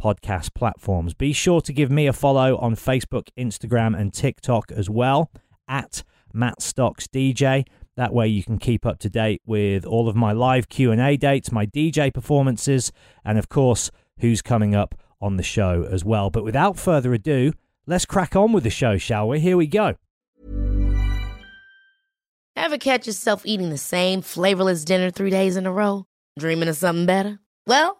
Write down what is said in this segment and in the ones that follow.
podcast platforms. Be sure to give me a follow on Facebook, Instagram, and TikTok as well at Matt Stocks DJ. That way you can keep up to date with all of my live Q&A dates, my DJ performances, and of course, who's coming up on the show as well. But without further ado, let's crack on with the show, shall we? Here we go. Ever catch yourself eating the same flavorless dinner three days in a row? Dreaming of something better? Well,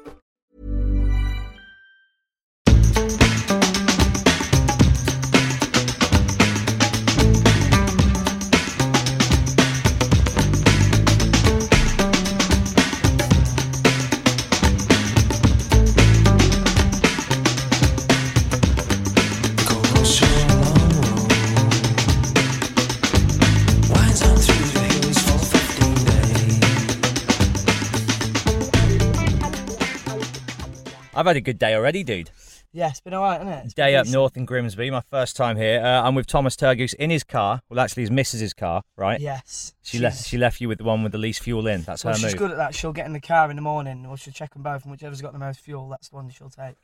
I've had a good day already, dude. Yeah, it's been alright, hasn't it? It's Day up decent. north in Grimsby, my first time here. Uh, I'm with Thomas Turgoose in his car. Well, actually, his missus's car, right? Yes. She She's- left. She left you with the one with the least fuel in. That's well, her she's move. good at that. She'll get in the car in the morning, or she'll check them both, and whichever's got the most fuel, that's the one she'll take.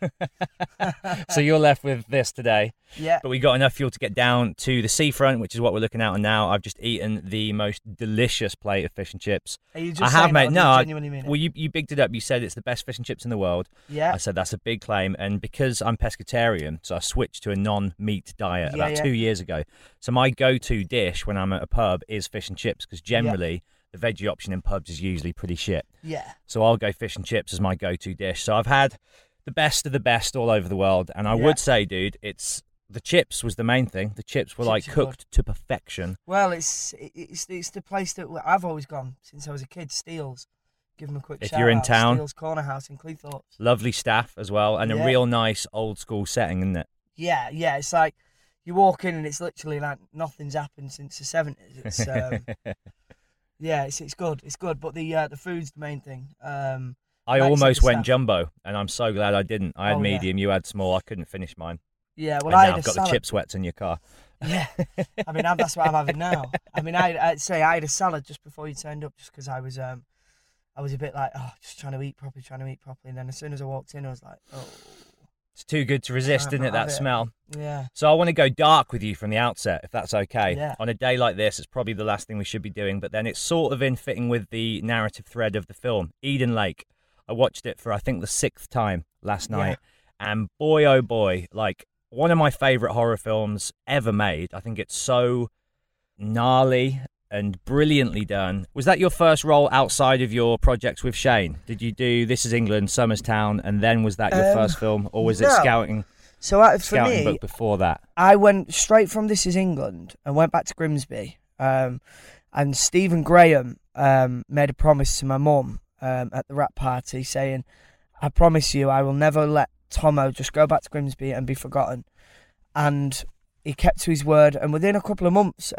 so you're left with this today. yeah. But we got enough fuel to get down to the seafront, which is what we're looking at now. I've just eaten the most delicious plate of fish and chips. Are you just I have, mate. No, you I, genuinely mean it? well, you you bigged it up. You said it's the best fish and chips in the world. yeah. I said that's a big claim, and because I'm pescatarian, so I switched to a non-meat diet Yeah, about yeah. two years ago. So my go-to dish when I'm at a pub is fish and chips, because generally the veggie option in pubs is usually pretty shit. yeah. So I'll go fish and chips as my go-to dish. So I've had the best of the best all over the world, and I Yeah. would say, dude, it's the chips was the main thing. The chips were like Chips good. cooked to perfection. Well, it's it's it's the place that I've always gone since I was a kid. Steels. Give them a quick If shout you're in out. town. Steels Corner House in Cleethorpes. Lovely staff as well, and a real nice old school setting, isn't it? Yeah, yeah. It's like you walk in and it's literally like nothing's happened since the seventies. It's um, yeah, it's it's good. It's good, but the uh, the food's the main thing. Um, I Like you said, almost went staff. jumbo, and I'm so glad I didn't. I had Oh, yeah. medium, you had small. I couldn't finish mine. yeah, well, and I now I've got salad. the chip sweats in your car. Yeah, I mean I- that's what I'm having now. I mean, I, I'd say I had a salad just before you turned up, just because I was um, I was a bit like, oh, just trying to eat properly, trying to eat properly, and then as soon as I walked in, I was like, oh, It's too good to resist, isn't it? That it. smell. yeah, So I want to go dark with you from the outset, if that's okay. Yeah. On a day like this, it's probably the last thing we should be doing, but then it's sort of in fitting with the narrative thread of the film, Eden Lake. I watched it for I think the sixth time last Yeah. night, and boy oh boy, like one of my favorite horror films ever made. I think it's so gnarly and brilliantly done. Was that your first role outside of your projects with Shane? Did you do This Is England, Somers Town, and then was that your Um, first film, or was it scouting? So I, for Scouting me, book before that. I went straight from This Is England and went back to Grimsby. Um, and Stephen Graham um, made a promise to my mum um, at the wrap party saying, I promise you, I will never let Tomo just go back to Grimsby and be forgotten. And he kept to his word. And within a couple of months,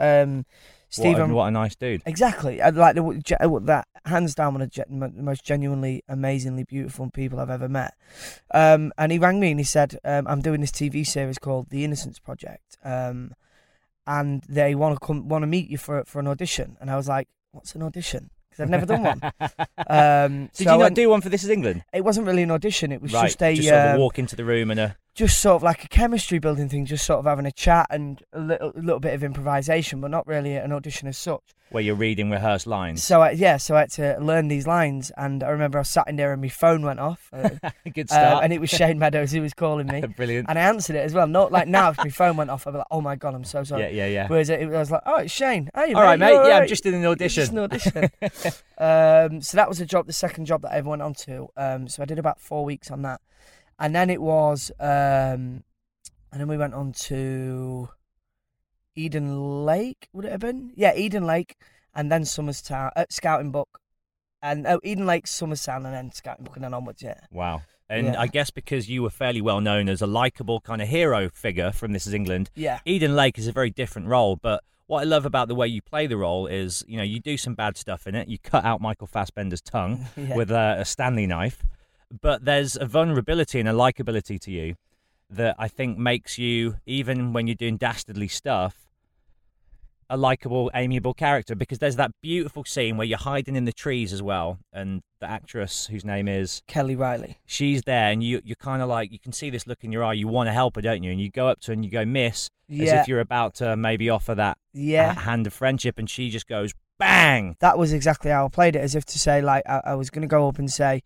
um, What a, what a nice dude. Exactly. I'd like the, uh, that hands down one of the most genuinely, amazingly beautiful people I've ever met. Um, and he rang me and he said, um, "I'm doing this TV series called The Innocence Project, um, and they want to come want to meet you for for an audition." And I was like, what's an audition? Because I've never done one. Um, Did so you not went- do one for This Is England? It wasn't really an audition. It was right, just a sort of um, walk into the room and a. just sort of like a chemistry building thing, just sort of having a chat and a little, a little bit of improvisation, but not really an audition as such. where you're reading rehearsed lines. So I, yeah, so I had to learn these lines, and I remember I was sat in there and my phone went off, uh, Good uh, start. and it was Shane Meadows who was calling me, Brilliant. and I answered it as well. Not like now, if my phone went off, I'd be like, "Oh my god, I'm so sorry." Yeah, yeah, yeah. Whereas it, it was like, "Oh, it's Shane. Hey, All right, mate. all Yeah, I'm just in an It's just audition. an audition. um, so that was the job, the second job that I ever went on to. Um, so I did about four weeks on that, and then it was, um, and then we went on to Eden Lake. Would it have been? Yeah, Eden Lake, and then Somers Town, uh, Scouting Book, and oh, Eden Lake, Somers Town, and then Scouting Book, and then onwards. Yeah. Wow. And Yeah. I guess because you were fairly well known as a likable kind of hero figure from This Is England, Yeah. Eden Lake is a very different role. But what I love about the way you play the role is, you know, you do some bad stuff in it. You cut out Michael Fassbender's tongue Yeah. with a, a Stanley knife, but there's a vulnerability and a likability to you that I think makes you, even when you're doing dastardly stuff, a likable, amiable character. Because there's that beautiful scene where you're hiding in the trees as well, and the actress whose name is Kelly Reilly. she's there and you you're kind of like you can see this look in your eye you want to help her don't you and you go up to her and you go miss as if you're about to maybe offer that Yeah. hand of friendship and she just goes bang that was exactly how I played it, as if to say, like, I, I was going to go up and say,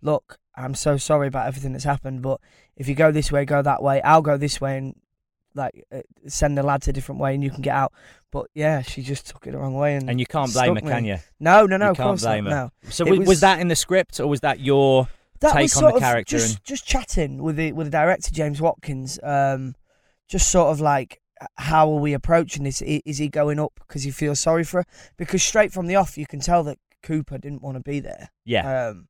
look, I'm so sorry about everything that's happened, but if you go this way, go that way, I'll go this way and, like, uh, send the lads a different way and you can get out. But yeah, she just took it the wrong way and and you can't blame her stuck can you No, no, no, You can't blame not. her. No. so was, was that in the script or was that your That take on the of character just, and- just chatting with the with the director James Watkins. Um, just sort of like, how are we approaching this? Is he going up because he feels sorry for her? Because straight from the off, you can tell that Cooper didn't want to be there. yeah Um,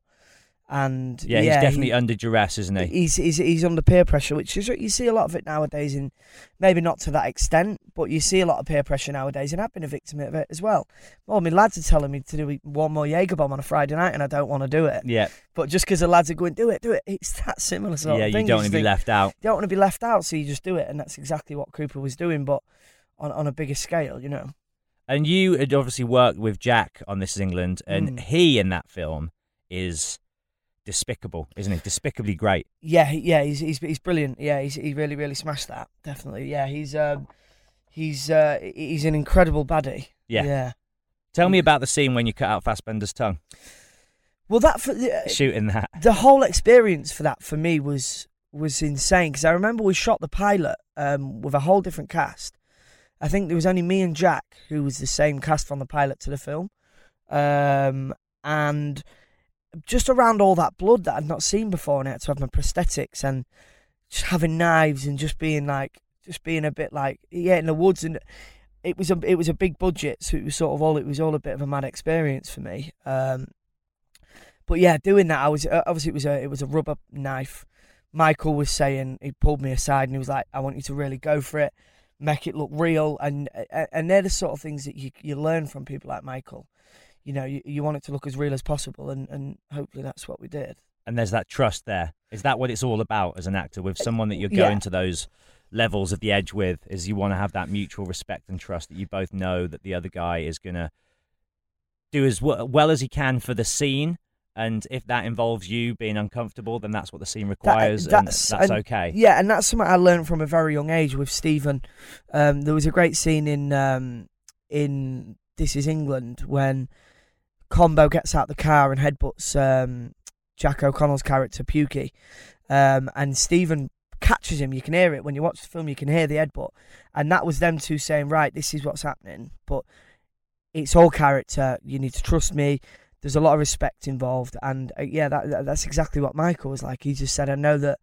and yeah, yeah, he's definitely he- under duress isn't he He's, he's he's under peer pressure, which is what you see a lot of it nowadays, and maybe not to that extent, but you see a lot of peer pressure nowadays, and I've been a victim of it as well. Well, my lads are telling me to do one more Jaeger bomb on a Friday night, and I don't want to do it. yeah But just because the lads are going, do it, do it, it's that similar sort yeah of you don't want to be think, left out You don't want to be left out, so you just do it, and that's exactly what Cooper was doing, but on on a bigger scale, you know. and you had obviously worked with Jack on This Is England and Mm. he in that film is despicable isn't he despicably great Yeah, yeah, he's he's he's brilliant. Yeah, he's he really really smashed that. Definitely. Yeah, he's um he's uh he's an incredible baddie. Yeah. Yeah. tell me about the scene when you cut out Fassbender's tongue Well, that for the, shooting that the whole experience for that for me was was insane because I remember we shot the pilot um with a whole different cast. I think there was only me and Jack who was the same cast from the pilot to the film, um and just around all that blood that I'd not seen before, and I had to have my prosthetics and just having knives and just being like, just being a bit like, yeah, in the woods, and it was a it was a big budget, so it was sort of all it was all a bit of a mad experience for me. Um, but yeah, doing that, I was uh, obviously it was a it was a rubber knife. Michael was saying he pulled me aside and he was like, "I want you to really go for it, make it look real," and uh, and they're the sort of things that you you learn from people like Michael. You know, you, you want it to look as real as possible, and, and hopefully that's what we did. and there's that trust there. Is that what it's all about as an actor with someone that you're Yeah. going to those levels of the edge with? Is you want to have that mutual respect and trust that you both know that the other guy is gonna do as w- well as he can for the scene, and if that involves you being uncomfortable, then that's what the scene requires, and that's and- okay. Yeah, and that's something I learned from a very young age with Stephen. Um, there was a great scene in um, in This Is England when Combo gets out the car and headbutts um, Jack O'Connell's character Pukey, um, and Stephen catches him. You can hear it when you watch the film. You can hear the headbutt, and that was them two saying, "Right, this is what's happening." But it's all character. You need to trust me. There's a lot of respect involved, and uh, yeah, that, that that's exactly what Michael was like. He just said, "I know that."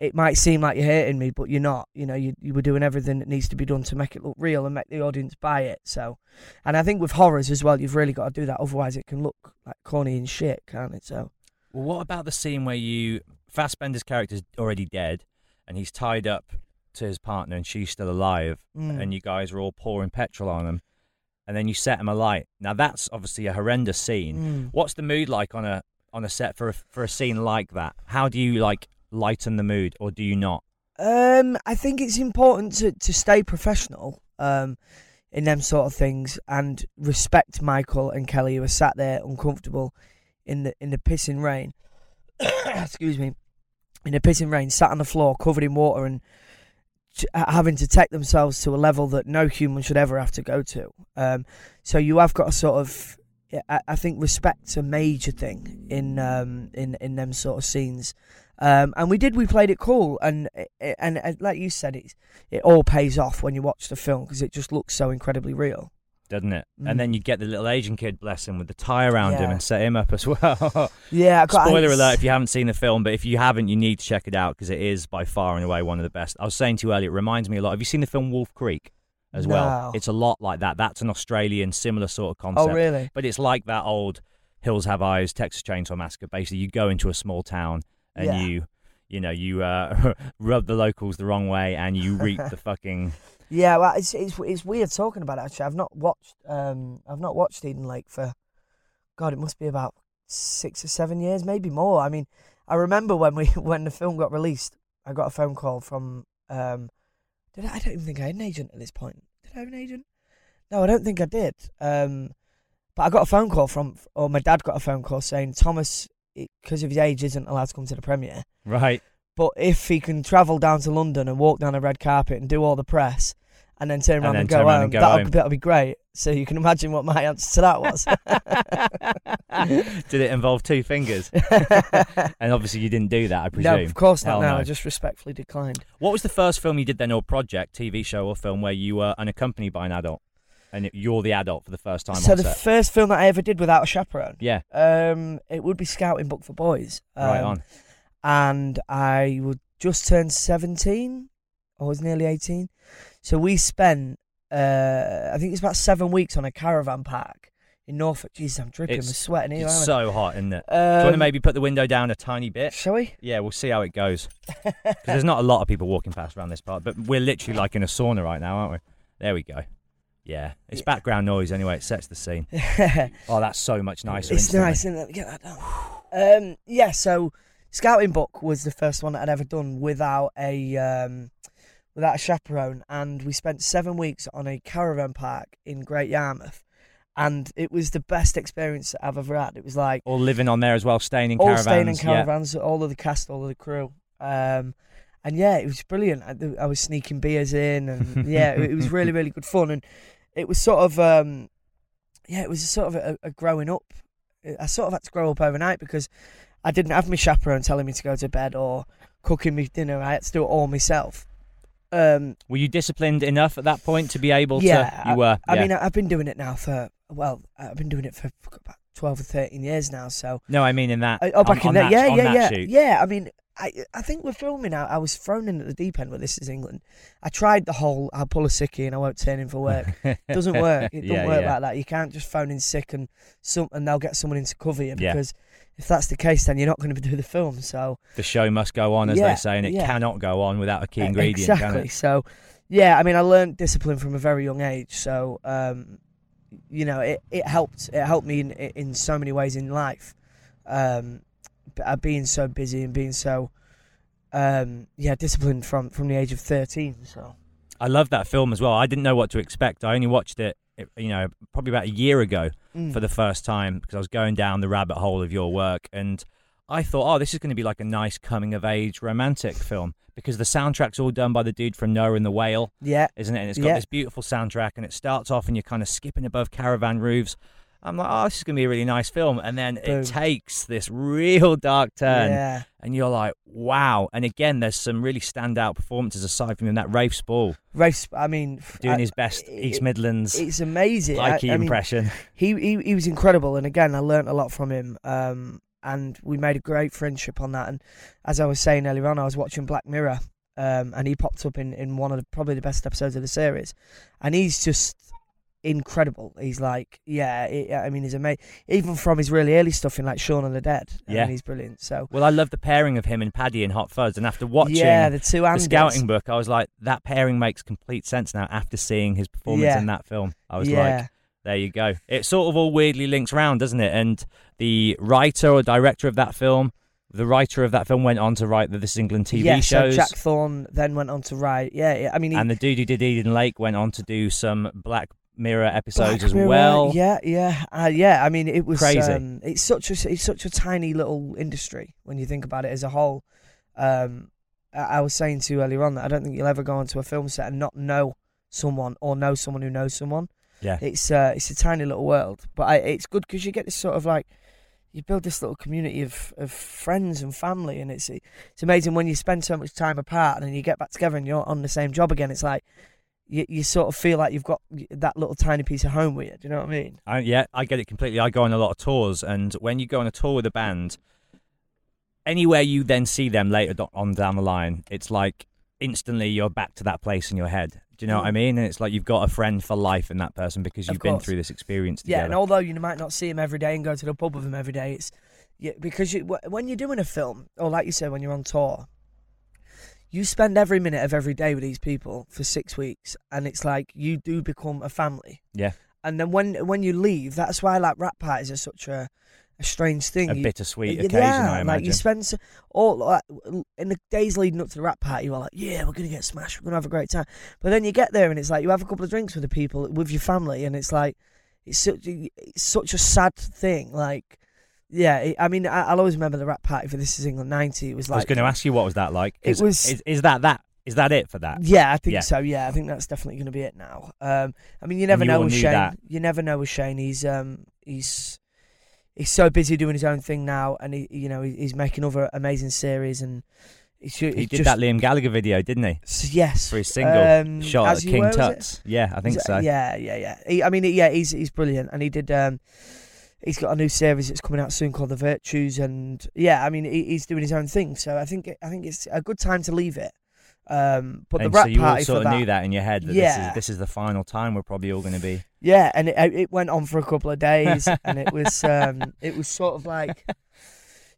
It might seem like you're hating me, but you're not. You know, you you were doing everything that needs to be done to make it look real and make the audience buy it. So, and I think with horrors as well, you've really got to do that. Otherwise, it can look like corny and shit, can't it? So, Well, what about the scene where you Fassbender's character's already dead, and he's tied up to his partner, and she's still alive, Mm. and you guys are all pouring petrol on him, and then you set him alight. Now that's obviously a horrendous scene. Mm. What's the mood like on a on a set for a, for a scene like that? How do you like lighten the mood, or do you not? Um, I think it's important to, to stay professional. Um, in them sort of things, and respect Michael and Kelly who are sat there uncomfortable in the in the pissing rain. excuse me, in the pissing rain, sat on the floor covered in water and having to take themselves to a level that no human should ever have to go to. Um, so you have got a sort of, I, I think respect's a major thing in um, in in them sort of scenes. Um, and we did. We played it cool, and and, and like you said, it it all pays off when you watch the film because it just looks so incredibly real. doesn't it? Mm. And then you get the little Asian kid, bless him, with the tie around him and set him up as well. Yeah, I Spoiler it's- alert if you haven't seen the film, but if you haven't, you need to check it out because it is by far and away one of the best. I was saying to you earlier, it reminds me a lot. Have you seen the film Wolf Creek as well? It's a lot like that. That's an Australian similar sort of concept. Oh, really? But it's like that old Hills Have Eyes, Texas Chainsaw Massacre. Basically, you go into a small town and Yeah. you, you know, you uh, rub the locals the wrong way and you reap the fucking. Yeah, well, it's it's it's weird talking about it. Actually, I've not watched um I've not watched Eden Lake for, God, it must be about six or seven years, maybe more. I mean, I remember when we when the film got released, I got a phone call from um, did I? I don't even think I had an agent at this point. Did I have an agent? No, I don't think I did. Um, but I got a phone call from, or my dad got a phone call saying Thomas, because of his age, isn't allowed to come to the premiere. Right. But if he can travel down to London and walk down a red carpet and do all the press, and then turn around then and, go around home, and go that'll, home. that'll be great. So you can imagine what my answer to that was. Did it involve two fingers? and obviously, you didn't do that, I presume. no, of course not. No, no. I just respectfully declined. What was the first film you did then, or project, TV show, or film where you were unaccompanied by an adult, and you're the adult for the first time so the set? first film that I ever did without a chaperone, yeah, um, it would be Scouting Book for Boys. right Um, on. and I would just turn 17 or was nearly 18. So we spent, uh, I think it's about seven weeks on a caravan park in Norfolk. Jesus, I'm dripping It's, with sweating here. it's so hot, isn't it? I? Do you want to Um, maybe put the window down a tiny bit? Shall we? Yeah, we'll see how it goes. Because there's not a lot of people walking past around this part, but we're literally like in a sauna right now, aren't we? There we go. Yeah, it's Yeah. background noise anyway. It sets the scene. Oh, that's so much nicer. it's instantly. nice, isn't it? Let me get that down. Um, yeah, so Scouting Book was the first one that I'd ever done without a um, without a chaperone, and we spent seven weeks on a caravan park in Great Yarmouth, and it was the best experience I've ever had. It was like All living on there as well, staying in all caravans. staying in yeah. caravans, all of the cast, all of the crew. Um, and yeah, it was brilliant. I, I was sneaking beers in, and yeah, it, it was really, really good fun. And it was sort of, um, yeah, it was sort of a, a growing up. I sort of had to grow up overnight because I didn't have my chaperone telling me to go to bed or cooking me dinner. I had to do it all myself. Um, Were you disciplined enough at that point to be able yeah, to? You were. I, I mean, I've been doing it now for well, I've been doing it for about twelve or thirteen years now. So no, I mean in that. Oh, back on, in on that, yeah, yeah, yeah, shoot. yeah. I mean, I I think we're filming now. I was thrown in at the deep end with this is England. I tried the whole I'll pull a sickie and I won't turn in for work. It doesn't work. It Yeah, doesn't work yeah. like that. You can't just phone in sick and some and they'll get someone in to cover you Yeah. because if that's the case, then you're not going to do the film. So The show must go on, as Yeah, they say, and it yeah. cannot go on without a key ingredient. can Exactly. it? So, yeah, I mean, I learned discipline from a very young age. So, um, you know, it, it helped. It helped me in in so many ways in life. Um, uh, being so busy and being so, um, yeah, disciplined from from the age of thirteen. So, I love that film as well. I didn't know what to expect. I only watched it, you know, probably about a year ago Mm. for the first time because I was going down the rabbit hole of your work, and I thought, oh, this is going to be like a nice coming of age romantic film because the soundtrack's all done by the dude from Noah and the Whale, yeah, isn't it? And it's got Yeah. this beautiful soundtrack, and it starts off and you're kind of skipping above caravan roofs. I'm like, oh, this is going to be a really nice film, and then Boom. it takes this real dark turn yeah, and you're like, wow. And again, there's some really standout performances aside from him. That Rafe Spall race. I mean, doing I- his best East Midlands It's amazing. I- likey I mean, impression. he, he he was incredible and again i learnt a lot from him um and we made a great friendship on that and as i was saying earlier on i was watching black mirror um and he popped up in in one of the probably the best episodes of the series and he's just incredible he's like yeah it, i mean he's amazing even from his really early stuff in like Shaun of the Dead I Yeah. mean, he's brilliant so Well, I love the pairing of him and Paddy in Hot Fuzz. And after watching yeah the two the scouting book, I was like, that pairing makes complete sense now after seeing his performance Yeah. in that film. I was yeah like, there you go. It sort of all weirdly links round, doesn't it? And the writer or director of that film, the writer of that film went on to write the This Is England TV yeah, shows. so Jack Thorne then went on to write. Yeah, yeah. I mean, he, and the dude who did Eden Lake went on to do some Black Mirror episodes Black as Mirror, well. Yeah, yeah, uh, yeah. I mean, it was Crazy. Um, it's such a it's such a tiny little industry when you think about it as a whole. Um, I, I was saying to you earlier on that I don't think you'll ever go onto a film set and not know someone or know someone who knows someone. Yeah. It's uh, it's a tiny little world, but I, it's good because you get this sort of like you build this little community of, of friends and family, and it's it's amazing when you spend so much time apart and then you get back together and you're on the same job again. It's like you you sort of feel like you've got that little tiny piece of home with you. Do you know what I mean? I, yeah, I get it completely. I go on a lot of tours, and when you go on a tour with a band, anywhere you then see them later on down the line, it's like instantly you're back to that place in your head. Do you know what I Mm. mean? And it's like you've got a friend for life in that person because you've been through this experience together. Yeah, and although you might not see him every day and go to the pub with him every day, it's yeah, because you, when you're doing a film, or like you said, when you're on tour, you spend every minute of every day with these people for six weeks, and it's like you do become a family. Yeah. And then when when you leave, that's why like wrap parties are such a, a strange thing. a You- bittersweet yeah, occasion, I like imagine. you spend s- all like, in the days leading up to the wrap party, you are like, yeah, we're gonna get smashed, we're gonna have a great time. But then you get there and it's like you have a couple of drinks with the people, with your family, and it's like it's such a, it's such a sad thing. Like, yeah, it, I mean, I, I'll always remember the wrap party for This Is England '90. It was like I was going to ask you what was that like? It was- Is, is that that? Is that it for that? Yeah, I think Yeah. so. Yeah, I think that's definitely going to be it now. Um, I mean, you never you know with Shane. that. You never know with Shane. He's um, he's he's so busy doing his own thing now, and he, you know, he- he's making other amazing series, and it's, ju- He did just, that Liam Gallagher video, didn't he? Yes, For his single um, shot As at King Were? Tut's. Yeah, I think so. Yeah, yeah, yeah. He, I mean, yeah, he's he's brilliant, and he did. Um, he's got a new series that's coming out soon called The Virtues, and yeah, I mean, he, he's doing his own thing. So I think I think it's a good time to leave it. Um, but and the wrap so you all party sort for of that, knew that in your head that this Yeah. is this is the final time we're probably all going to be. yeah, and it it went on for a couple of days, and it was um, it was sort of like,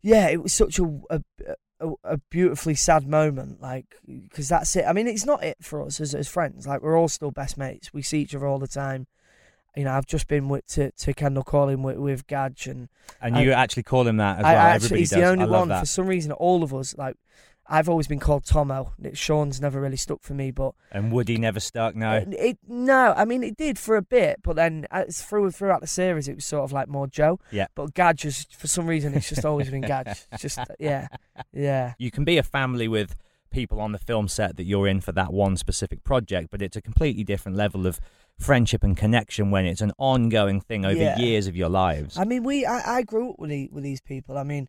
yeah, it was such a a, a, a beautifully sad moment, like because that's it. I mean, it's not it for us as as friends. Like we're all still best mates. We see each other all the time. You know, I've just been with to, to Kendal Calling with with Gadge and And you actually call him that as I, well. I actually, Everybody he's does. the only I love one. that. For some reason, all of us like. I've always been called Tomo. Shaun's never really stuck for me, but And Woody never stuck. No, it, it- no, I mean it did for a bit, but then it's through throughout the series it was sort of like more Joe. Yeah. But Gadge is for some reason it's just always been Gadge. It's just yeah, yeah, you can be a family with people on the film set that you're in for that one specific project, but it's a completely different level of friendship and connection when it's an ongoing thing over Yeah. years of your lives. I mean we I, I grew up with the, with these people. I mean,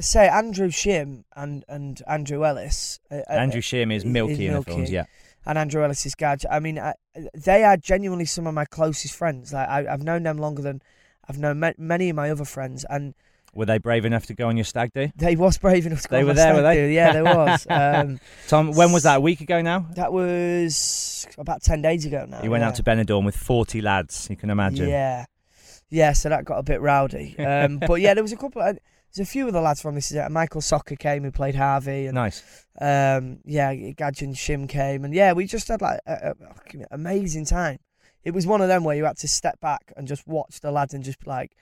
I say Andrew Shim and and Andrew Ellis. Uh, uh, Andrew Shim is is- Milky is in the films, yeah. and Andrew Ellis is Gadge. I mean, I, they are genuinely some of my closest friends. Like I, I've known them longer than I've known ma- many of my other friends, and Were they brave enough to go on your stag do? they was brave enough to go They were there, were they? do. Yeah, there was. Um, Tom, when was that? A week ago now? that was about ten days ago now. You went yeah. out to Benidorm with 40 lads, you can imagine. Yeah, yeah. So that got a bit rowdy. Um, but yeah, there was a couple. Of, there's a few of the lads from this. is- Michael Socha came who played Harvey, and Nice. um, yeah, Gadge and Shim came, and yeah, we just had like a, a fucking amazing time. It was one of them where you had to step back and just watch the lads and just be like,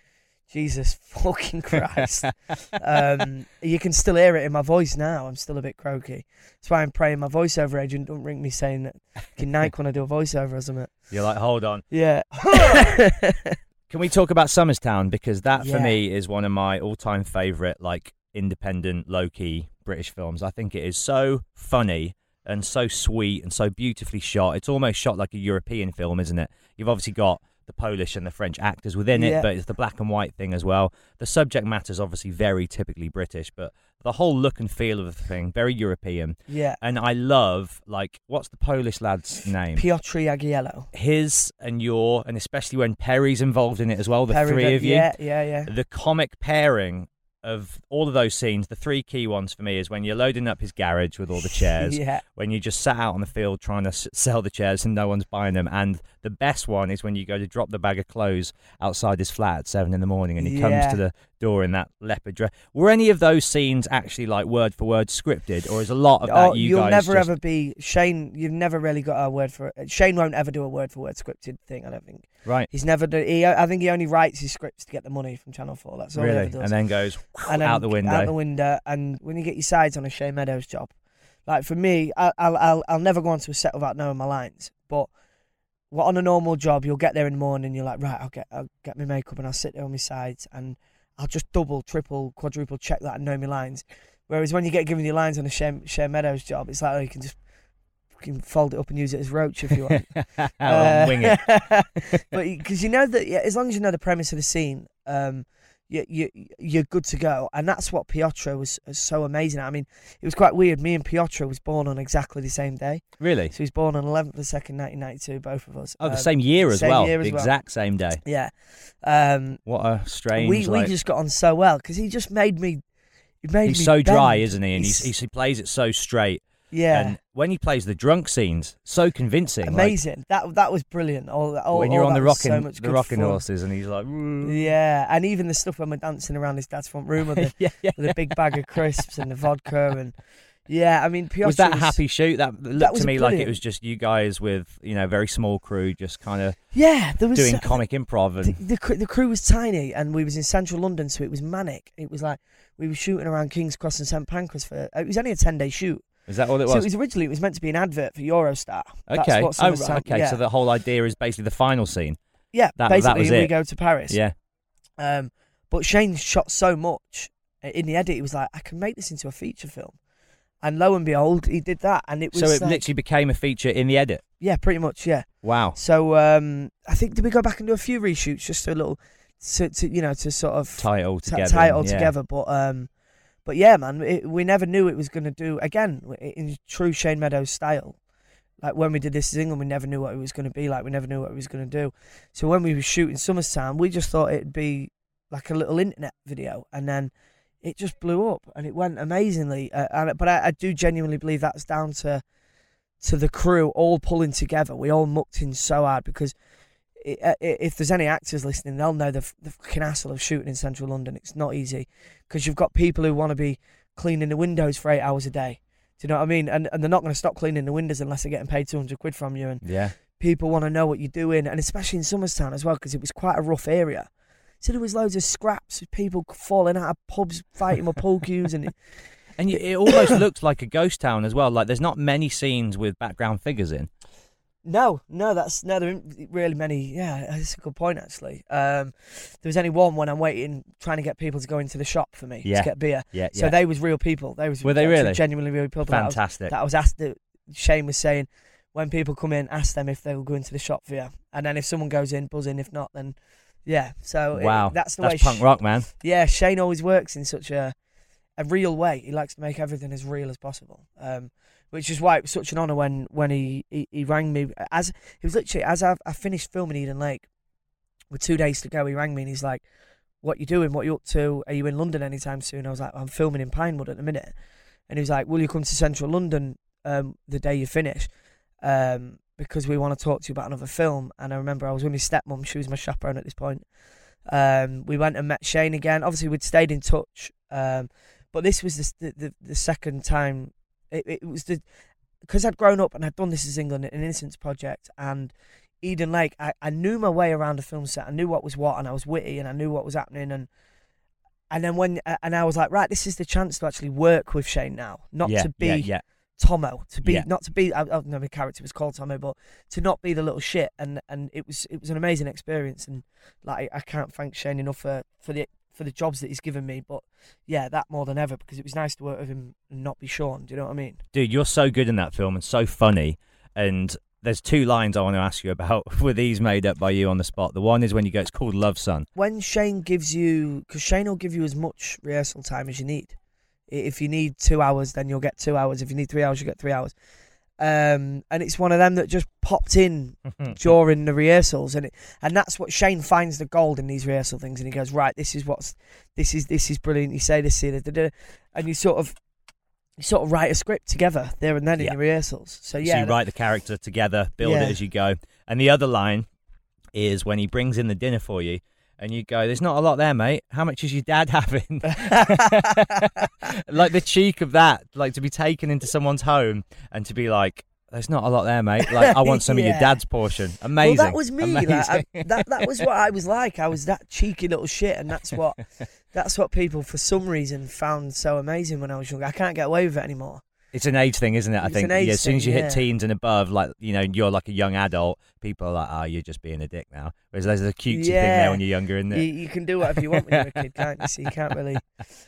Jesus fucking Christ. um, you can still hear it in my voice now. I'm still a bit croaky. That's why I'm praying my voiceover agent don't ring me saying that can Nike when I do a voiceover or something. You're like, hold on. Yeah. Can we talk about Somers Town? Because that for me is one of my all time favourite, like, independent, low key British films. I think it is so funny and so sweet and so beautifully shot. It's almost shot like a European film, isn't it? You've obviously got the Polish and the French actors within it, Yeah. but it's the black and white thing as well. The subject matter is obviously very typically British, but the whole look and feel of the thing, very European. yeah. And I love, like, what's the Polish lad's name? Piotr Jagiello. His and your, and especially when Perry's involved in it as well, the Perry three of you. Yeah, yeah, yeah. The comic pairing of all of those scenes, the three key ones for me is when you're loading up his garage with all the chairs, Yeah. when you just sat out on the field trying to s- sell the chairs and no one's buying them, and the best one is when you go to drop the bag of clothes outside his flat at seven in the morning and he comes to the door in that leopard dress. Were any of those scenes actually like word for word scripted, or is a lot of that Oh, you you'll guys never just- ever be Shane. You've never really got a word for it. Shane won't ever do a word for word scripted thing. I don't think right? he's never. Do, he, I think he only writes his scripts to get the money from Channel Four. That's all he Really, ever does. and then goes And then out the window. Out the window. And when you get your sides on a Shane Meadows job, like for me, I'll, I'll I'll never go onto a set without knowing my lines. But well, on a normal job, you'll get there in the morning. You're like, right, I'll get I'll get my makeup and I'll sit there on my sides and I'll just double, triple, quadruple check that and know my lines. Whereas when you get given your lines on a Share, Shane Meadows job, it's like oh, you can just fucking fold it up and use it as roach if you want. I'll wing it. Uh, but because you know that, yeah, as long as you know the premise of the scene, um, you, you you're good to go, and that's what Piotr was, was so amazing. at. I mean, it was quite weird. Me and Piotr was born on exactly the same day, Really? so he was born on 11th of the second, 1992, both of us. Oh, the Um, same year as same well. year as the well. exact same day. Yeah. Um, What a strange. we we just got on so well because he just made me. He made he's me so dry, isn't he? And He's- he's, he plays it so straight. yeah. And when he plays the drunk scenes, so convincing. like, Amazing. that that was brilliant. All, all when you're all on the rocking, so the rocking fun. horses, and he's like. Yeah, and even the stuff when we're dancing around his dad's front room with the, yeah, yeah. with a big bag of crisps and the vodka and yeah, I mean, Piotr Was that a happy shoot? That looked was to me like it was just you guys with you know very small crew, just kind of Yeah, there was doing uh, comic improv and the, cr- the crew was tiny, and we was in central London, so it was manic. It was like we were shooting around King's Cross and St Pancras for. It was only a ten day shoot. Is that all it was? So it was originally it was meant to be an advert for Eurostar. That's okay. oh, Summer right, okay. Yeah. So the whole idea is basically the final scene. yeah, that- that basically was we go to Paris. Yeah. Um, but Shane shot so much in the edit. He was like, I can make this into a feature film, and lo and behold, he did that, and it was So it like- literally became a feature in the edit. yeah, pretty much, yeah. Wow. So um, I think did we go back and do a few reshoots, just a little, to, to you know, to sort of Tie it all together. tie it all yeah. together. But um, but yeah, man, it, we never knew it was going to do again in true Shane Meadows style. Like when we did this in England, we never knew what it was going to be like. We never knew what it was going to do. So when we were shooting Somers Town, we just thought it'd be like a little internet video, and then it just blew up and it went amazingly. Uh, and, but I, I do genuinely believe that's down to to the crew all pulling together. We all mucked in so hard because if there's any actors listening, they'll know the, the fucking hassle of shooting in central London. It's not easy because you've got people who want to be cleaning the windows for eight hours a day. Do you know what I mean? And and they're not going to stop cleaning the windows unless they're getting paid 200 quid from you. And Yeah. people want to know what you're doing, and especially in Somers Town as well, because it was quite a rough area. So there was loads of scraps, people falling out of pubs, fighting with pool cues, and it, And it almost looked like a ghost town as well. Like there's not many scenes with background figures in. No, no, that's no. There aren't really many. Yeah, that's a good point actually. Um, there was only one when I'm waiting, trying to get people to go into the shop for me Yeah. to get beer. Yeah. yeah. So they was real people. They was Were they really? genuinely real people? That I was- Fantastic. That I was asked. That Shane was saying when people come in, ask them if they will go into the shop for you, and then if someone goes in, buzz in. If not, then yeah. So it- wow. that's the That's way. punk Sh- rock, man. Yeah, Shane always works in such a a real way. He likes to make everything as real as possible. Um, which is why it was such an honour when when he, he, he rang me as he was literally as I, I finished filming Eden Lake with two days to go. He rang me and he's like, "What you doing? What you up to? Are you in London anytime soon?" I was like, "I'm filming in Pinewood at the minute," and he was like, "Will you come to Central London um, the day you finish?" Um, because we want to talk to you about another film. And I remember I was with my stepmom; she was my chaperone at this point. Um, we went and met Shane again. Obviously, we'd stayed in touch, um, but this was the, the the, the second time. It, it was the because I'd grown up and I'd done This Is England, an Innocence project, and Eden Lake. I, I knew my way around a film set. I knew what was what, and I was witty, and I knew what was happening, and and then when uh, and I was like, right, this is the chance to actually work with Shane now, not yeah, to be yeah, yeah. Tomo, to be Yeah. not to be. I, I don't know my character was called Tomo, but to not be the little shit, and and it was it was an amazing experience, and like I can't thank Shane enough for for the for the jobs that he's given me, but yeah, that more than ever because it was nice to work with him and not be Shaun. Do you know what I mean? Dude, you're so good in that film and so funny. And there's two lines I want to ask you about. Were these made up by you on the spot? The one is when you go, it's called Love Son. When Shane gives you, because Shane will give you as much rehearsal time as you need. If you need two hours, then you'll get two hours. If you need three hours, you get three hours. Um, and it's one of them that just popped in during the rehearsals, and it, and that's what Shane finds the gold in these rehearsal things, and he goes, right, this is what's, this is this is brilliant. You say this, here, da, da, da," and you sort of, you sort of write a script together there and then Yeah. in the rehearsals. So so yeah, you write the character together, build Yeah. it as you go. And the other line is when he brings in the dinner for you, and you go, "There's not a lot there, mate. How much is your dad having?" like the cheek of that, like to be taken into someone's home and to be like, "There's not a lot there, mate. Like I want some of your dad's portion." Amazing. Well, that was me. Like, I, that that was what I was like. I was that cheeky little shit, and that's what that's what people for some reason found so amazing when I was younger. I can't get away with it anymore. It's an age thing, isn't it? I It's think an age yeah, as soon as you thing, hit yeah. teens and above, like you know, you're like a young adult. People are like, "Oh, you're just being a dick now." Whereas there's a cutesy thing there when you're younger, isn't You, it? you can do whatever you want when you're a kid, can't you? So you can't really.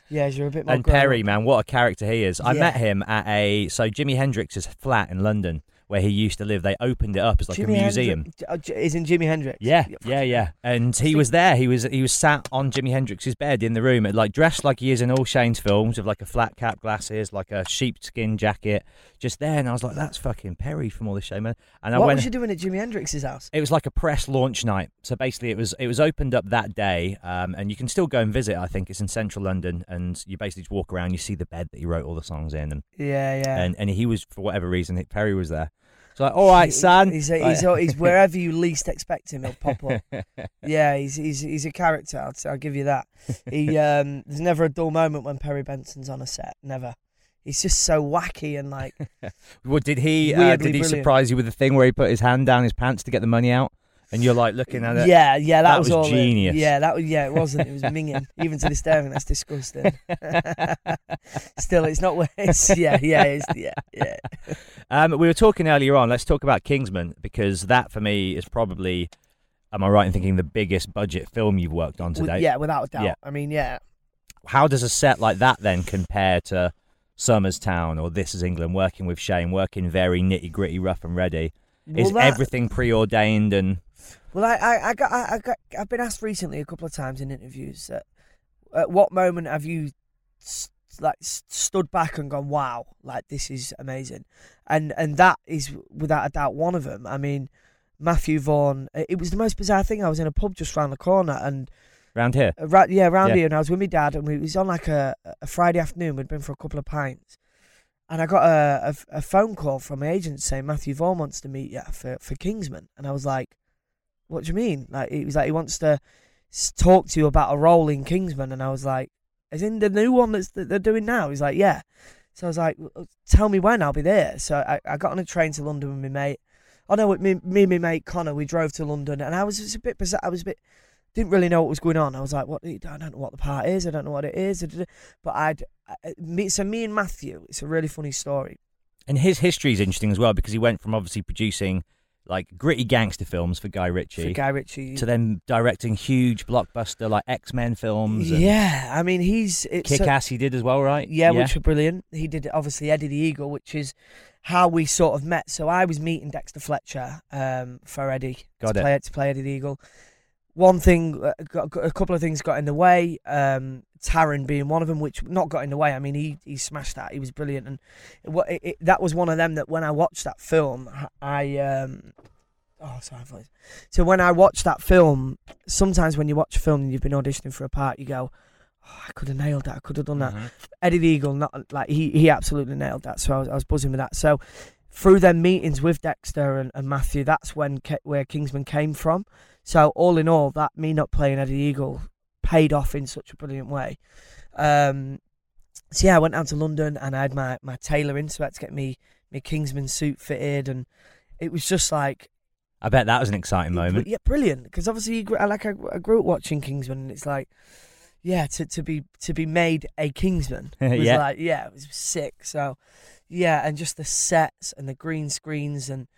Yeah, you're a bit more. And Perry, up. man, what a character he is. I met him at a so Jimi Hendrix's flat in London where he used to live. They opened it up as like Jimi a museum. Hendrix, oh, isn't Jimi Hendrix? Yeah, yeah, yeah. And he was there. He was he was sat on Jimi Hendrix's bed in the room, like dressed like he is in all Shane's films, with like a flat cap, glasses, like a sheepskin jacket, just there. And I was like, "That's fucking Perry from all the show, man." And I went What went. was you doing at Jimi Hendrix's house? It was like a press launch night. So basically, it was it was opened up that day, um, and you can still go and visit. I think it's in central London, and you basically just walk around. You see the bed that he wrote all the songs in, and Yeah, yeah. and, and he was for whatever reason Perry was there. So like, all right, son. He's, a, he's, he's wherever you least expect him, he'll pop up. yeah, he's he's he's a character. I'll, I'll give you that. He um, there's never a dull moment when Perry Benson's on a set. Never. He's just so wacky and like Well, did he uh, did he brilliant. surprise you with the thing where he put his hand down his pants to get the money out, and you're like looking at it? yeah, yeah. That, That was, was all. it- genius. yeah, that was yeah. It wasn't. It was minging. Even to this day, I think that's disgusting. Still, it's not. It's yeah, yeah, it's, yeah, yeah. Um, we were talking earlier on. Let's talk about Kingsman because that for me is probably, am I right in thinking the biggest budget film you've worked on today? yeah, without a doubt. Yeah. I mean, yeah. How does a set like that then compare to Somers Town or This Is England? Working with Shane, working very nitty gritty, rough and ready. Is that- everything preordained and Well, I, I, I got, I, I got, I've been asked recently a couple of times in interviews that at what moment have you s- like s- stood back and gone, "Wow, like this is amazing," and and that is without a doubt one of them. I mean, Matthew Vaughn. It was the most bizarre thing. I was in a pub just round the corner and. around here? Uh, right, yeah, around Yeah. here, and I was with my dad, and we it was on like a, a Friday afternoon. We'd been for a couple of pints, and I got a, a, a phone call from my agent saying Matthew Vaughn wants to meet you for, for Kingsman, and I was like, "What do you mean?" Like he was like he wants to talk to you about a role in Kingsman, and I was like, "Is in the new one that's that they're doing now?" He's like, "Yeah." So I was like, "Tell me when I'll be there." So I, I got on a train to London with my mate. Oh no, with me, me and my mate Connor, we drove to London, and I was just a bit bizarre. I was a bit didn't really know what was going on. I was like, "What? I don't know what the part is. I don't know what it is." But I'd I, me, so me and Matthew. It's a really funny story. And his history is interesting as well because he went from obviously producing like gritty gangster films for Guy Ritchie For Guy Ritchie. to then directing huge blockbuster like X Men films. yeah, I mean he's Kick Ass. he did as well, right? Yeah, which were brilliant. He did obviously Eddie the Eagle, which is how we sort of met. So I was meeting Dexter Fletcher um, for Eddie Got to it. play to play Eddie the Eagle. One thing, uh, a couple of things got in the way. Um, Taron being one of them, which not got in the way. I mean, he he smashed that. He was brilliant, and it, it, it, that was one of them that when I watched that film, I um, oh sorry. So when I watched that film, sometimes when you watch a film and you've been auditioning for a part, you go, oh, I could have nailed that. I could have done that. Mhm. Eddie the Eagle, not like he he absolutely nailed that. So I was, I was buzzing with that. So through them meetings with Dexter and, and Matthew, that's when where Kingsman came from. So all in all, that me not playing Eddie the Eagle paid off in such a brilliant way. Um, so yeah, I went down to London and I had my my tailor in, so I had to get me my Kingsman suit fitted, and it was just like I bet that was an exciting moment. yeah, brilliant. Because obviously, like I, I grew up watching Kingsman, and it's like, yeah, to, to be to be made a Kingsman was Yeah. like, yeah, it was sick. So, yeah, and just the sets and the green screens and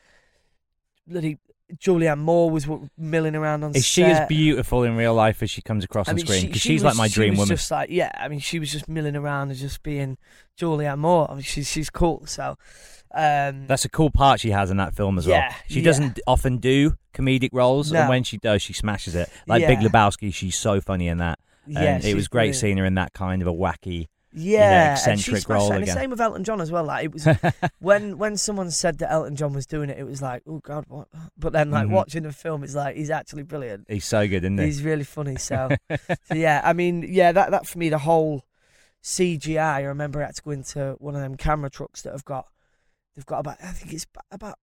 bloody Julianne Moore was w- milling around on Is she as beautiful in real life as she comes across I on screen? Because she she's was- like my she dream was woman. Just like, yeah, I mean, she was just milling around and just being Julianne Moore. I mean, she's she's cool. So, um, That's a cool part she has in that film as well. Yeah, She yeah. doesn't often do comedic roles, and when she does, she smashes it. Like Big Lebowski, she's so funny in that. yeah, it was great brilliant. seeing her in that kind of a wacky. Yeah, and eccentric she role it. And the same with Elton John as well. Like it was when when someone said that Elton John was doing it, it was like, oh god, what? But then like Mhm. watching the film, it's like he's actually brilliant. He's so good, isn't he? He's really funny. So, so yeah, I mean, yeah, that that for me, the whole CGI. I remember I had to go into one of them camera trucks that have got, they've got about I think it's about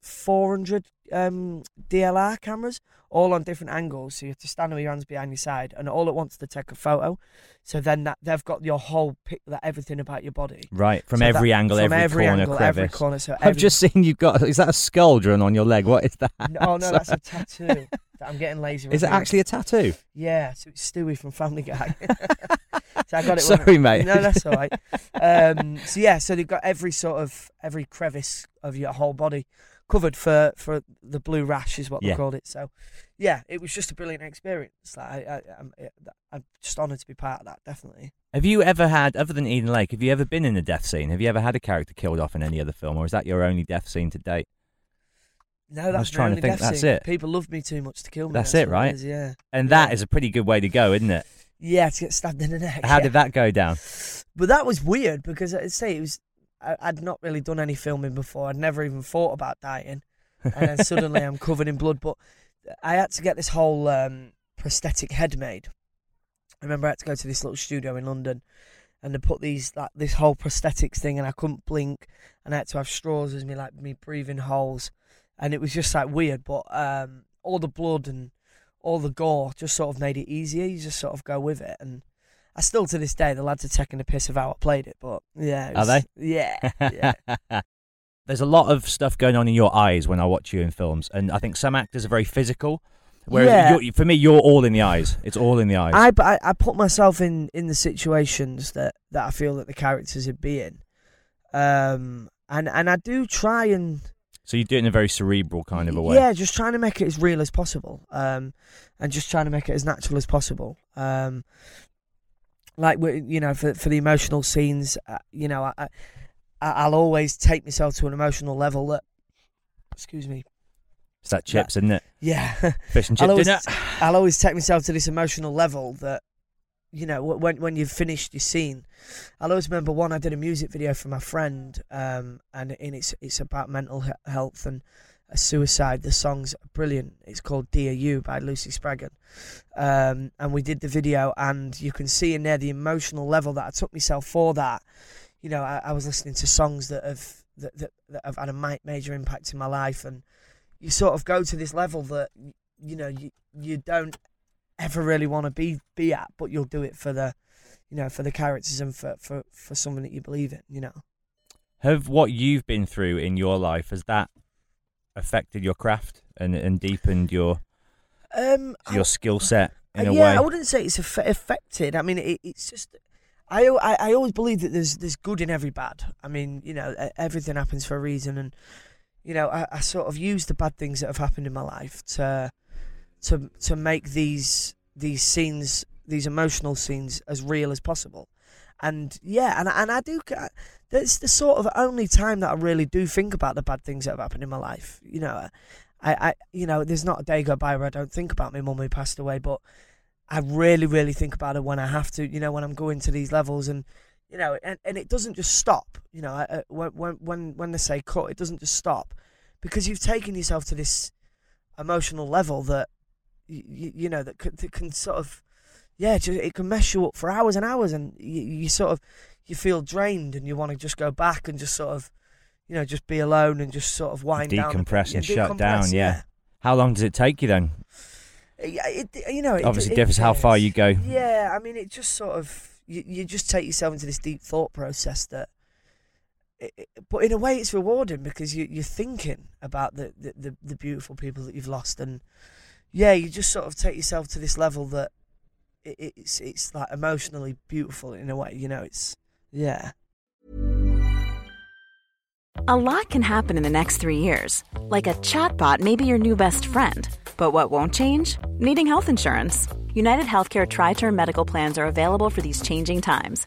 400 um, DLR cameras, all on different angles. So you have to stand with your hands behind your side, and all at once to take a photo. So then that they've got your whole pic, that everything about your body. right from So every that- angle, from every, corner, angle, crevice. every corner. So I've just seen you've got. Is that a skull drawn on your leg? What is that? Oh no, that's a tattoo that I'm getting lazy. Is it actually a tattoo? Yeah, so it's Stewie from Family Guy. So I got it. Sorry, when- mate. No, that's all right. Um, so yeah, so they've got every sort of every crevice of your whole body covered for for the blue rash is what Yeah. they called it. So yeah, it was just a brilliant experience. Like, I, I, I'm, I'm just honoured to be part of that. Definitely. Have you ever had, other than Eden Lake, have you ever been in a death scene? Have you ever had a character killed off in any other film, or is that your only death scene to date? No, I that's was trying to think, that's scene. it. People love me too much to kill me. That's it, right? is, yeah. And that Yeah. is a pretty good way to go, isn't it? Yeah, to get stabbed in the neck. How yeah. did that go down? But that was weird because I'd say it was. I, I'd not really done any filming before. I'd never even thought about dying, and then suddenly I'm covered in blood. But I had to get this whole um, prosthetic head made. I remember I had to go to this little studio in London, and they put these like this whole prosthetics thing, and I couldn't blink, and I had to have straws as me like me breathing holes, and it was just like weird. But um, all the blood and all the gore just sort of made it easier. You just sort of go with it, and I still to this day the lads are taking the piss of how I played it. But yeah, it Are they? Yeah, yeah. There's a lot of stuff going on in your eyes when I watch you in films, and I think some actors are very physical. Whereas Yeah. for me, you're all in the eyes. It's all in the eyes. I, I I put myself in in the situations that that I feel that the characters would be in, um, and and I do try and so you do it in a very cerebral kind of a way. Yeah, just trying to make it as real as possible, um, and just trying to make it as natural as possible. Um, like you know, for for the emotional scenes, uh, you know, I, I I'll always take myself to an emotional level that, excuse me, It's that chips, isn't it? yeah, Fish and I'll chip always, dinner. I'll always take myself to this emotional level that, you know, when when you've finished your scene, I'll always remember one. I did a music video for my friend, um, and and it's it's about mental health and uh, suicide. The song's brilliant. It's called "Dear You" by Lucy Spraggan, um, and we did the video, and you can see in there the emotional level that I took myself for that. You know, I, I was listening to songs that have that, that, that have had a ma- major impact in my life, and you sort of go to this level that you know you you don't ever really want to be be at, but you'll do it for the you know for the characters and for for for something that you believe in. You know. Have what you've been through in your life has that affected your craft and and deepened your Um, your skill set in Uh, a yeah, way? I wouldn't say it's aff- affected. I mean, it, it's just. I, I I always believe that there's there's good in every bad. I mean, you know, everything happens for a reason, and you know, I, I sort of use the bad things that have happened in my life to to to make these these scenes, these emotional scenes, as real as possible. And yeah, and and I do. ca- uh, That's the sort of only time that I really do think about the bad things that have happened in my life. You know, uh, I, I you know, there's not a day go by where I don't think about my mum who passed away, but I really, really think about it when I have to. You know, when I'm going to these levels, and you know, and, and it doesn't just stop. You know, I, uh, when when when when they say cut, it doesn't just stop because you've taken yourself to this emotional level that you, you know that can, that can sort of yeah, it can mess you up for hours and hours, and you, you sort of you feel drained, and you want to just go back and just sort of you know just be alone and just sort of wind down, a bit. Decompress and Yeah, shut down, decompress, yeah. How long does it take you then? yeah, it, you know, it, Obviously it differs how far you go. Yeah, I mean, it just sort of you, you just take yourself into this deep thought process that, it, it- but in a way, it's rewarding because you you're thinking about the, the the the beautiful people that you've lost, and yeah, you just sort of take yourself to this level that it, it's it's like emotionally beautiful in a way. You know, it's yeah. A lot can happen in the next three years. Like a chatbot may be your new best friend. But what won't change? Needing health insurance. United Healthcare Tri Term Medical Plans are available for these changing times.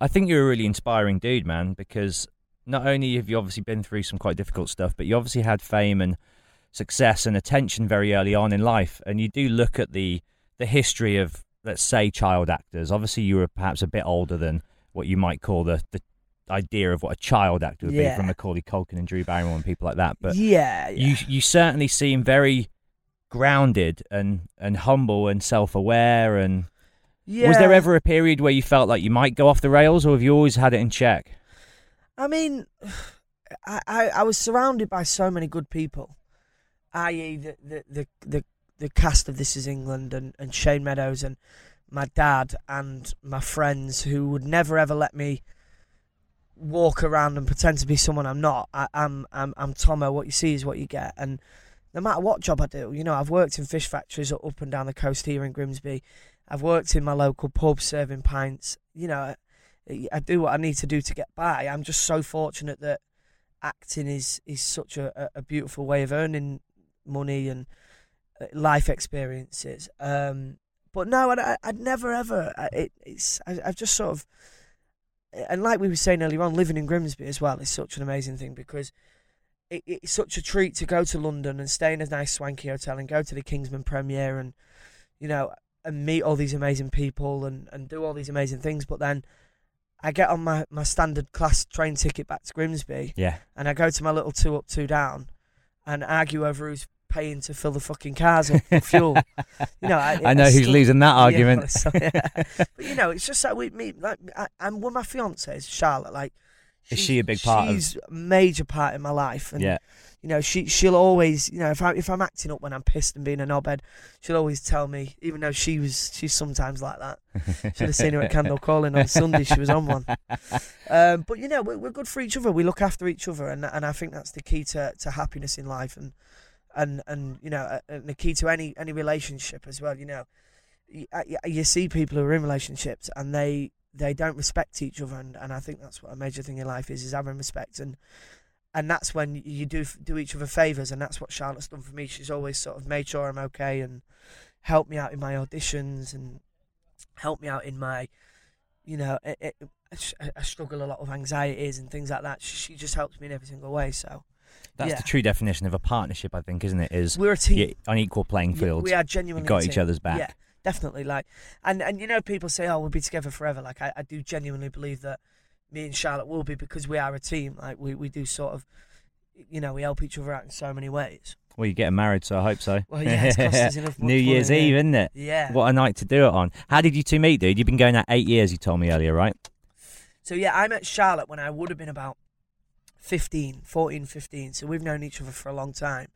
I think you're a really inspiring dude, man, because not only have you obviously been through some quite difficult stuff, but you obviously had fame and success and attention very early on in life. And you do look at the the history of, let's say, child actors. Obviously, you were perhaps a bit older than what you might call the, the idea of what a child actor would Yeah. be from Macaulay Culkin and Drew Barrymore and people like that. But yeah, yeah. you you certainly seem very grounded and and humble and self aware and yeah. was there ever a period where you felt like you might go off the rails or have you always had it in check? I mean, I, I, I was surrounded by so many good people, i.e. The, the, the, the, the cast of This Is England and, and Shane Meadows and my dad and my friends who would never ever let me walk around and pretend to be someone I'm not. I, I'm, I'm, I'm Tomo. What you see is what you get. And no matter what job I do, you know, I've worked in fish factories up and down the coast here in Grimsby. I've worked in my local pub serving pints. You know, I do what I need to do to get by. I'm just so fortunate that acting is is such a, a beautiful way of earning money and uh, life experiences. Um, but no, I'd, I'd never ever. I- It, it's I, I've just sort of, and like we were saying earlier on, living in Grimsby as well is such an amazing thing because it, it's such a treat to go to London and stay in a nice swanky hotel and go to the Kingsman premiere and you know and meet all these amazing people and, and do all these amazing things. But then I get on my, my standard class train ticket back to Grimsby Yeah. and I go to my little two up, two down and argue over who's paying to fill the fucking cars up with fuel. You know, I, I know who's still- losing that argument. well, so- yeah. But you know, it's just like we me like I, I'm with my fiance, Charlotte. Like, Is she a big part of- She's a major part in my life, and yeah. You know, she she'll always, you know, if I if I'm acting up when I'm pissed and being a knobhead, she'll always tell me, even though she was she's sometimes like that. Should have seen her at Kendal Calling on Sunday. She was on one. Um, but you know, we're, we're good for each other. We look after each other, and and I think that's the key to, to happiness in life, and and and you know, uh, and the key to any any relationship as well. You know, you, you see people who are in relationships and they they don't respect each other, and, and I think that's what a major thing in life is is having respect, and and that's when you do do each other favors, and that's what Charlotte's done for me. She's always sort of made sure I'm okay and helped me out in my auditions and helped me out in my, you know, it, it, I- struggle a lot with anxieties and things like that. She, she just helps me in every single way. So That's yeah. the true definition of a partnership, I think, isn't it? Is we're a team. on equal playing Yeah, field. we are genuinely got a each other's back. Yeah, definitely. Like, and and you know, people say, "Oh, we'll be together forever." Like, I, I do genuinely believe that me and Charlotte will be because we are a team. Like, we we do sort of, you know, we help each other out in so many ways. Well, you're getting married, so I hope so. Well, yeah, it's cost us enough New Year's. Eve, isn't it? Yeah. What a night to do it on. How did you two meet, dude? You've been going out eight years, you told me earlier, right? So yeah, I met Charlotte when I would have been about 15, 14, 15. So we've known each other for a long time.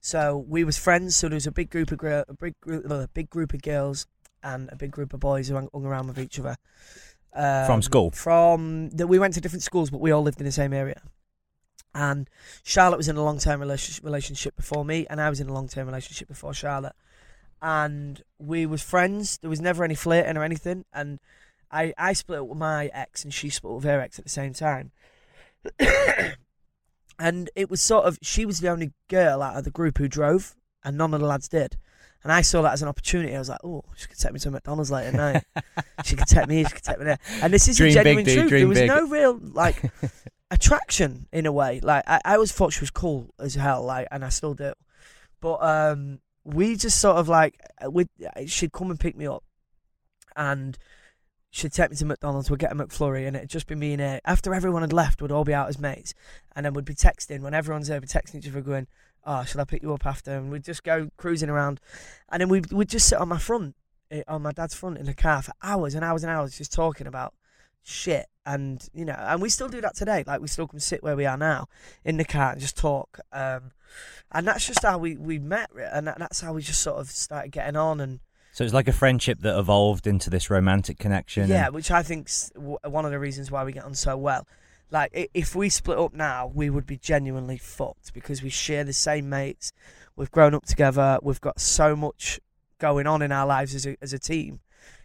So we was friends. So there was a big group of girl, a big group, a big group of girls, and a big group of boys who hung around with each other. Um, From school? From that, we went to different schools, but we all lived in the same area. And Charlotte was in a long-term relationship relationship before me, and I was in a long-term relationship before Charlotte. And we was friends. There was never any flirting or anything. And I, I split up with my ex, and she split up with her ex at the same time. and it was sort of she was the only girl out of the group who drove, and none of the lads did. And I saw that as an opportunity. I was like, oh, she could take me to McDonald's later at night. she could take me here, she could take me there. And this is Dream a genuine dude, truth. there was big. no real like attraction in a way. Like I, I always thought she was cool as hell, like, and I still do. But um, we just sort of like we she'd come and pick me up, and she'd take me to McDonald's. We'd get a McFlurry, and it'd just be me and her. After everyone had left, we'd all be out as mates, and then we'd be texting when everyone's there. We'd be texting each other, going, "Oh, should I pick you up after?" And we'd just go cruising around, and then we'd we'd just sit on my front, eh, on my dad's front in the car for hours and hours and hours, just talking about shit. And you know, and we still do that today. Like we still can sit where we are now in the car and just talk. Um, and that's just how we we met, and that, that's how we just sort of started getting on and. So it's like a friendship that evolved into this romantic connection. Yeah, and- which I think's w- one of the reasons why we get on so well. Like if we split up now, we would be genuinely fucked because we share the same mates. We've grown up together. We've got so much going on in our lives as a as a team.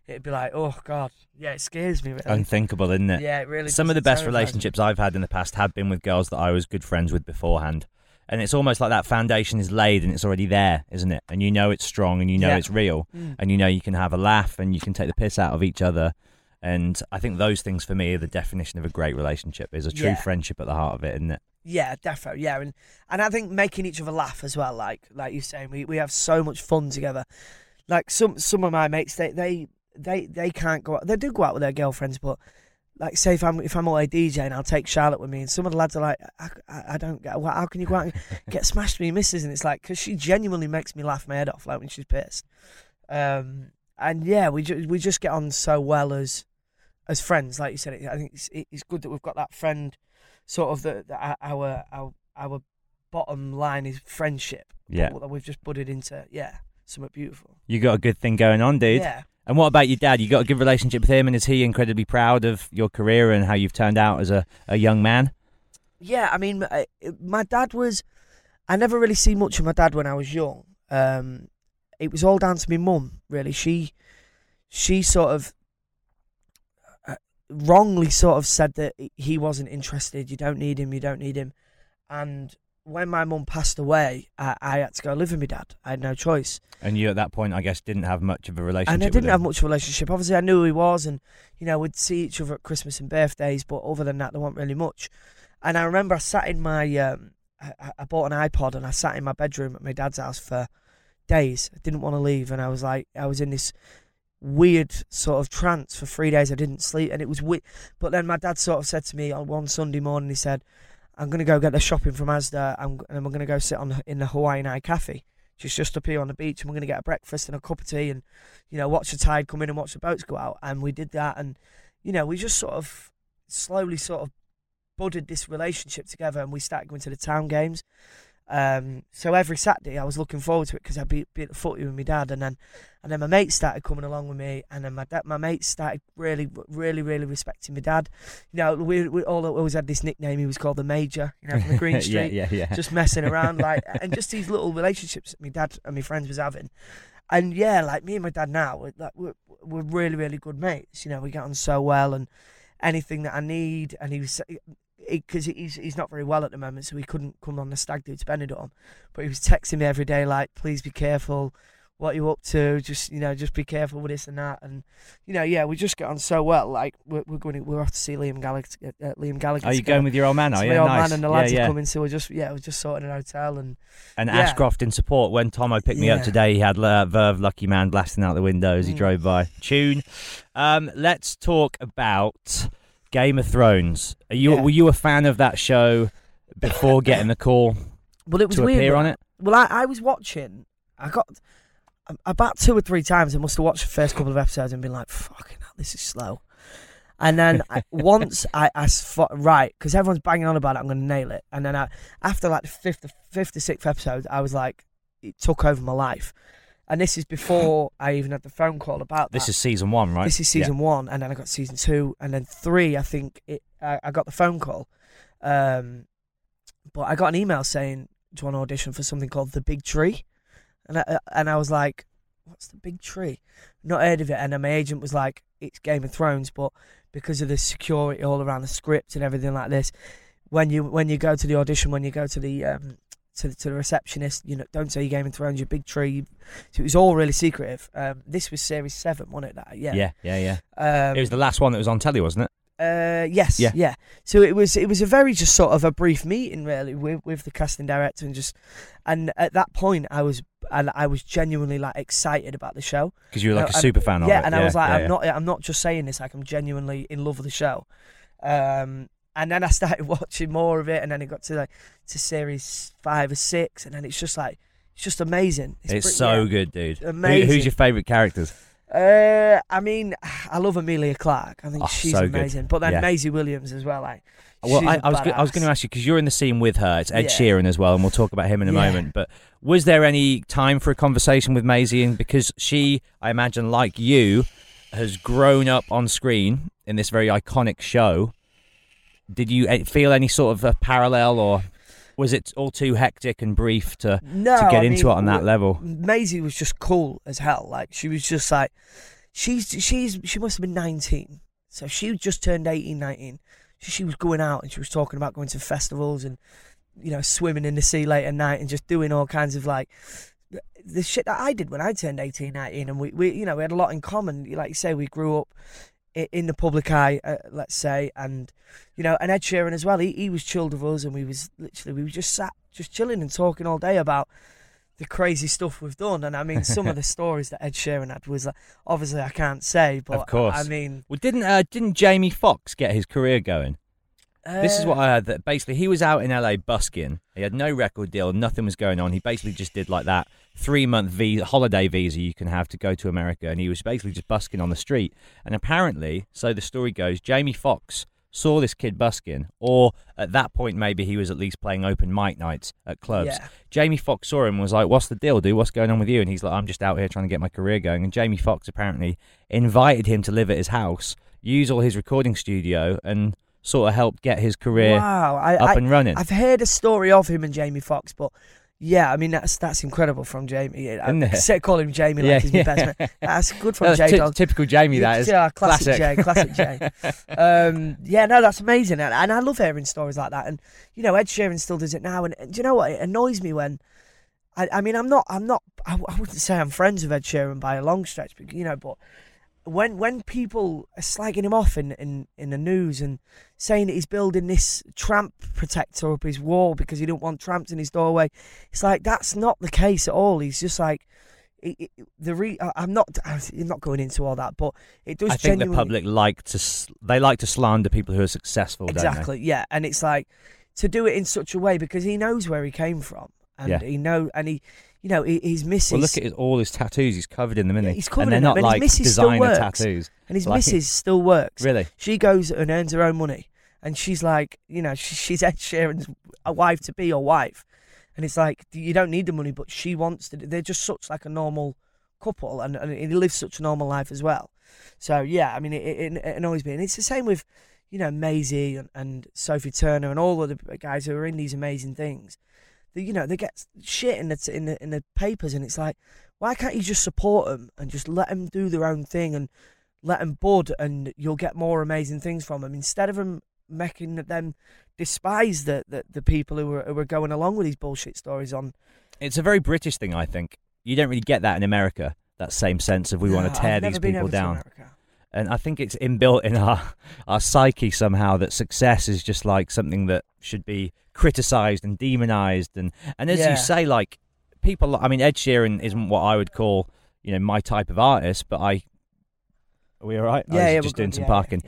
It'd be like, oh god, yeah, it scares me. Really. Unthinkable, isn't it? yeah, it really. Some of the best relationships I've had in the past have been with girls that I was good friends with beforehand. And it's almost like that foundation is laid and it's already there, isn't it? And you know it's strong and you know Yeah. it's real. Mm. And you know you can have a laugh and you can take the piss out of each other. And I think those things for me are the definition of a great relationship. There's a true Yeah. friendship at the heart of it, isn't it? Yeah, definitely. Yeah, and and I think making each other laugh as well. Like like you're saying, we, we have so much fun together. Like some some of my mates, they they they they can't go out. They do go out with their girlfriends, but like say if I'm if I'm away DJing, I'll take Charlotte with me, and some of the lads are like, I, I, I don't get how can you go out and get smashed with your missus? And it's like because she genuinely makes me laugh my head off, like when she's pissed. Um, and yeah, we we just get on so well as as friends, like you said. I think it's, it's good that we've got that friend, sort of the, the our our our bottom line is friendship. Yeah. But we've just budded into yeah something beautiful. You got a good thing going on, dude. Yeah. And what about your dad? You got a good relationship with him, and is he incredibly proud of your career and how you've turned out as a, a young man? Yeah, I mean, my dad was. I never really see much of my dad when I was young. Um, it was all down to my mum, really. She, she sort of wrongly sort of said that he wasn't interested. You don't need him. You don't need him. And when my mum passed away, I, I had to go live with my dad. I had no choice. And you, at that point, I guess, didn't have much of a relationship. And I didn't have much of a relationship. Obviously, I knew who he was, and you know, we'd see each other at Christmas and birthdays. But other than that, there wasn't really much. And I remember I sat in my, um, I, I bought an iPod, and I sat in my bedroom at my dad's house for days. I didn't want to leave, and I was like, I was in this weird sort of trance for three days. I didn't sleep, and it was weird. But then my dad sort of said to me on one Sunday morning, he said, "I'm gonna go get the shopping from Asda, and I'm gonna go sit on in the Hawaiian Eye Cafe." Just, just up here on the beach, and we're gonna get a breakfast and a cup of tea, and you know, watch the tide come in and watch the boats go out. And we did that, and you know, we just sort of slowly sort of budded this relationship together, and we started going to the town games. Um, so every Saturday I was looking forward to it because I'd be, be at the footy with my dad, and then and then my mates started coming along with me, and then my dad, my mates started really, really, really respecting my dad. You know, we, we all always had this nickname. He was called the Major, you know, from the Green Street yeah, yeah, yeah. just messing around, like, and just these little relationships that my dad and my friends was having. And yeah, like me and my dad now, we're, like, we're, we're really, really good mates. You know, we get on so well, and anything that I need, and he was because he's he's not very well at the moment, so he couldn't come on the stag do to Benidorm. But he was texting me every day, like, please be careful. What you up to? Just you know, just be careful with this and that, and you know, yeah, we just get on so well. Like we're, we're going, to, we're off to see Liam Gallagher. Uh, Liam Gallagher. Are you going with your old man? Are my you? old nice. man and the lads yeah, are coming, so we're just yeah, we're just sorting an hotel and And Yeah. Ashcroft in support. When Tomo picked me up today, he had uh, Verve Lucky Man blasting out the window as he Mm. drove by. Tune. Um, let's talk about Game of Thrones. Are you Yeah. were you a fan of that show before getting the call well, it was to weird. appear on it? Well, I, I was watching. I got about two or three times. I must have watched the first couple of episodes and been like, "Fucking hell, this is slow." And then I, once I, I thought, right, because everyone's banging on about it, I'm going to nail it. And then I, after like the fifth, fifth or sixth episode, I was like, it took over my life. And this is before I even had the phone call about This is season one, right? This is Yeah. season one, and then I got season two, and then three. I think it. I, I got the phone call, um, but I got an email saying, "Do you want to audition for something called The Big Tree?" And I and I was like, "What's the Big Tree?" Not heard of it. And then my agent was like, "It's Game of Thrones, but because of the security all around the script and everything like this, when you when you go to the audition, when you go to the um, to the, to the receptionist, you know, don't say you Game of Thrones, your Big Tree." So it was all really secretive. Um, this was series seven, wasn't it? That yeah. yeah, yeah, yeah. Um, it was the last one that was on telly, wasn't it? uh, yes, Yeah. yeah, So it was it was a very just sort of a brief meeting really with with the casting director and just and at that point I was and I was genuinely like excited about the show. Because you were like No, a super fan of yeah, and I was like, yeah, I'm yeah. not I'm not just saying this, like I'm genuinely in love with the show. Um, and then I started watching more of it, and then it got to like to series five or six, and then it's just like it's just amazing. It's, pretty- so yeah. good, dude. Who- Amazing. who's your favourite characters? Uh, I mean, I love Emilia Clarke. I think Oh, she's so good. amazing. But then Yeah. Maisie Williams as well. Like, Well, I, I was go- I was going to ask you because you're in the scene with her. It's Ed Yeah. Sheeran as well, and we'll talk about him in a Yeah. moment. But was there any time for a conversation with Maisie? And because she, I imagine, like you, has grown up on screen in this very iconic show. Did you eh, feel any sort of a parallel, or was it all too hectic and brief to No, to get I into mean, it on that level? Maisie was just cool as hell. Like she was just like she's she's she must have been 19. So she just turned 18, 19. So she was going out and she was talking about going to festivals and you know swimming in the sea late at night and just doing all kinds of like the shit that I did when I turned 18, 19 and we, we you know we had a lot in common. Like you say we grew up in the public eye, uh, let's say, and you know, and Ed Sheeran as well. He he was chilled with us, and we was literally we were just sat, just chilling and talking all day about the crazy stuff we've done. And I mean, some of the stories that Ed Sheeran had was like, obviously I can't say, but Of course. I mean, Well, didn't uh, didn't Jamie Foxx get his career going? This is what uh, I heard. That basically he was out in LA busking. He had no record deal. Nothing was going on. He basically just did like that three month visa, holiday visa you can have to go to America, and he was basically just busking on the street. And apparently, so the story goes, Jamie Foxx saw this kid busking, or at that point maybe he was at least playing open mic nights at clubs. Yeah. Jamie Foxx saw him and was like, "What's the deal, dude? What's going on with you?" And he's like, "I'm just out here trying to get my career going." And Jamie Foxx apparently invited him to live at his house, use all his recording studio, and sort of helped get his career wow, I, up I, and running. I've heard a story of him and Jamie Foxx, but yeah, I mean that's that's incredible from Jamie. Isn't? Say call him Jamie like Yeah, he's my yeah. best man. That's good from J ty- Dog. typical Jamie. That is yeah, classic, classic. Jay, classic Jay. um, yeah, no, that's amazing, and, and I love hearing stories like that. And you know, Ed Sheeran still does it now. And, and do you know what? It annoys me when, I, I mean, I'm not, I'm not, I, I wouldn't say I'm friends with Ed Sheeran by a long stretch, but you know, but when when people are slagging him off in, in, in the news and saying that he's building this tramp protector up his wall because he don't want tramps in his doorway, it's like that's not the case at all. He's just like. It, it, the re- I'm not. I'm not going into all that, but it does. I think the public like to they like to slander people who are successful. don't they? Exactly, yeah, and it's like to do it in such a way because he knows where he came from, and Yeah. he know, and he, you know, he, his missus, Well, look at his, all his tattoos. He's covered in them, isn't he? he's covered and they're in not them, and his like still designer tattoos. and his like- missus still works. Really? She goes and earns her own money, and she's like, you know, she, she's Ed Sheeran's a wife to be or wife, and it's like you don't need the money, but she wants to. They're just such like a normal couple, and, and he lives such a normal life as well. So yeah, I mean, it, it, it annoys me, and it's the same with, you know, Maisie and, and Sophie Turner and all of the guys who are in these amazing things. They, you know, they get shit in the t- in the in the papers, and it's like, why can't you just support them and just let them do their own thing and let them bud, and you'll get more amazing things from them instead of them making them despise the, the, the people who are, who are going along with these bullshit stories on. It's a very British thing, I think. You don't really get that in America. That same sense of we want to tear these people down. And I think it's inbuilt in our our psyche somehow that success is just like something that should be criticized and demonized. And and as Yeah. you say, like people, I mean, Ed Sheeran isn't what I would call you know my type of artist, but I. Are we all right? I Yeah, was yeah, just doing good. some parking.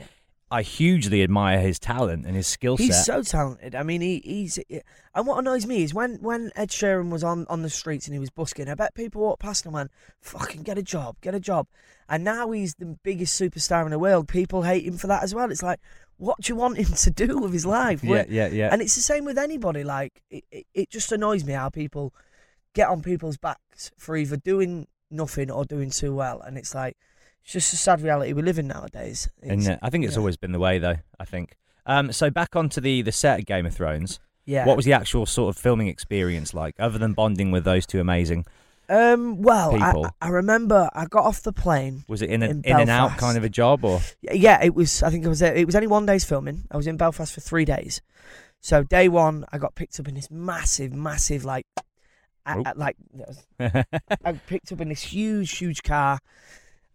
I hugely admire his talent and his skill set. He's so talented. I mean, he, he's. And what annoys me is when, when Ed Sheeran was on, on the streets and he was busking, I bet people walked past him and went, fucking get a job, get a job. And now he's the biggest superstar in the world. People hate him for that as well. It's like, what do you want him to do with his life? yeah, yeah, yeah. And it's the same with anybody. Like, it, it, it just annoys me how people get on people's backs for either doing nothing or doing too well. And it's like, it's just a sad reality we live in nowadays. And uh, I think it's yeah. always been the way, though. I think. Um, so back onto the the set of Game of Thrones. Yeah. What was the actual sort of filming experience like, other than bonding with those two amazing? Um. Well, I, people? I remember I got off the plane. Was it in, a, In in, and out Belfast. kind of a job, or Yeah, it was. I think it was. It was only one day's filming. I was in Belfast for three days. So day one, I got picked up in this massive, massive like, I, Oh. I- like I picked up in this huge, huge car,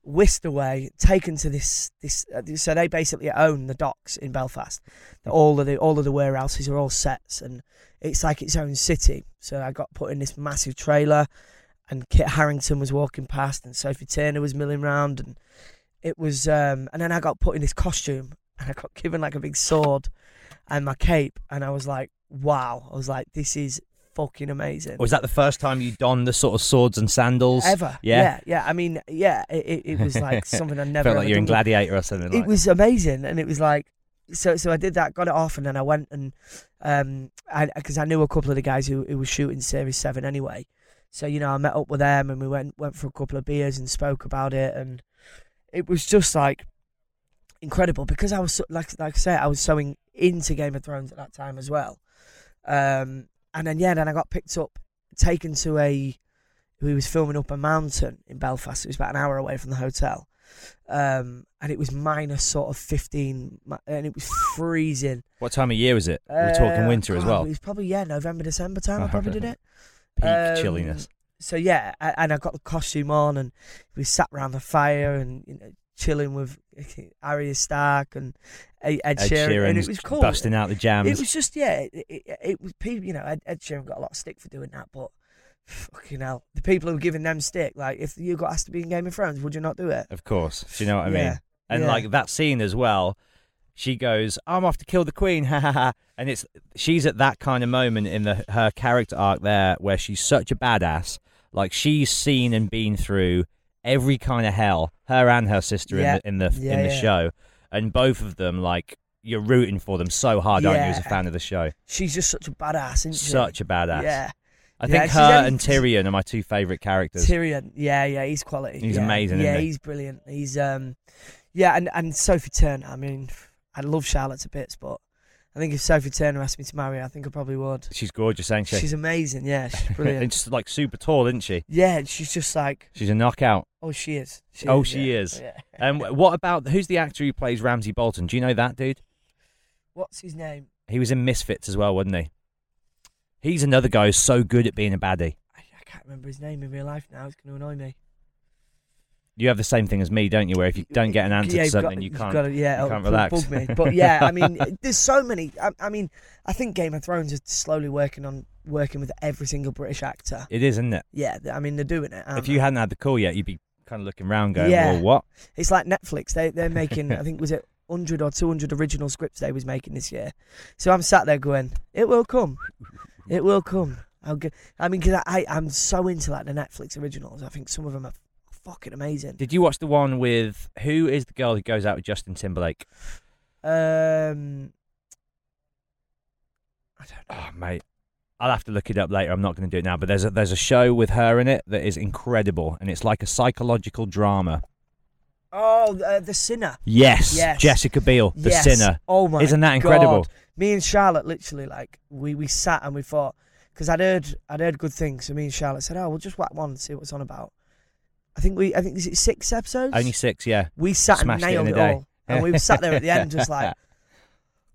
whisked away, taken to this this. Uh, so they basically own the docks in Belfast. All of the all of the warehouses are all sets, and it's like its own city. So I got put in this massive trailer, and Kit Harington was walking past, and Sophie Turner was milling round, and it was. Um, and then I got put in this costume, and I got given like a big sword and my cape, and I was like, wow. I was like, this is fucking amazing. was that the first time you donned the sort of swords and sandals? Ever. Yeah. Yeah. Yeah. I mean, yeah, it, it, it was like something I never Felt like you're in. Gladiator or something. It like was amazing, and it was like, so so I did that, got it off, and then I went and um, I because I knew a couple of the guys who who was shooting Series Seven anyway, so you know I met up with them and we went went for a couple of beers and spoke about it, and it was just like incredible because I was so, like like I say I was so in, into Game of Thrones at that time as well. Um, and then yeah, then I got picked up, taken to a. We was filming up a mountain in Belfast. It was about an hour away from the hotel, um, and it was minus sort of fifteen, and it was freezing. What time of year was it? We're talking Uh, winter as well. It was probably yeah, November, December time. I Oh, probably did it. Peak Um, chilliness. So yeah, and I got the costume on, and we sat around the fire and you know, chilling with Arya Stark and Ed, Ed, Sheeran, and it was cool. busting out the jams. It was just yeah, it, it, it was people. You know, Ed, Ed Sheeran got a lot of stick for doing that, but fucking hell, the people who were giving them stick, like if you got asked to be in Game of Thrones, would you not do it? Of course. Do you know what I Yeah, mean? And yeah. like that scene as well, she goes, "I'm off to kill the queen," ha ha ha. And it's she's at that kind of moment in the her character arc there where she's such a badass. Like she's seen and been through every kind of hell, her and her sister Yeah. in the in the Yeah, in the yeah. show, and both of them like you're rooting for them so hard, aren't you, as a fan of the show? She's just such a badass, isn't she? Such a badass. Yeah. I think her only- and Tyrion are my two favorite characters. Tyrion, yeah, yeah, he's quality. He's amazing, Yeah, he? he's brilliant. He's um, yeah, and and Sophie Turner. I mean, I love Charlotte to bits, but I think if Sophie Turner asked me to marry her, I think I probably would. She's gorgeous, ain't she? She's amazing. Yeah, she's brilliant. and just like super tall, isn't she? yeah, she's just like, She's a knockout. oh, she is. She oh, is, she yeah. is. Yeah. Um, what about who's the actor who plays Ramsay Bolton? Do you know that dude? What's his name? He was in Misfits as well, wasn't he? He's another guy who's so good at being a baddie. I, I can't remember his name in real life now. It's going to annoy me. You have the same thing as me, don't you? Where if you don't get an answer yeah, to something, got, you can't. Gotta, yeah, you can't bug- relax. But yeah, I mean, there's so many. I, I mean, I think Game of Thrones is slowly working on working with every single British actor. It is, isn't it? Yeah, I mean, they're doing it. if you hadn't had the call yet, you'd be kind of looking around, going, Yeah. "Well, what?" It's like Netflix. They they're making I think was it 100 or 200 original scripts they was making this year. So I'm sat there going, it will come, it will come. I'll get, I mean, because I I'm so into like the Netflix originals. I think some of them are fucking amazing. Did you watch the one with who is the girl who goes out with Justin Timberlake? Um, I don't know. Oh, mate. I'll have to look it up later. I'm not going to do it now. But there's a, there's a show with her in it that is incredible, and it's like a psychological drama. Oh, uh, the Sinner. Yes, Yes. Jessica Biel, the yes. sinner. Oh my! Isn't that incredible? God. Me and Charlotte literally like we we sat and we thought because I'd heard I'd heard good things. So me and Charlotte said, "Oh, we'll just whack one and see what it's on about." I think we I think is it six episodes? Only six, yeah. we sat Smashed and in nailed a it, all, and we sat there at the end just like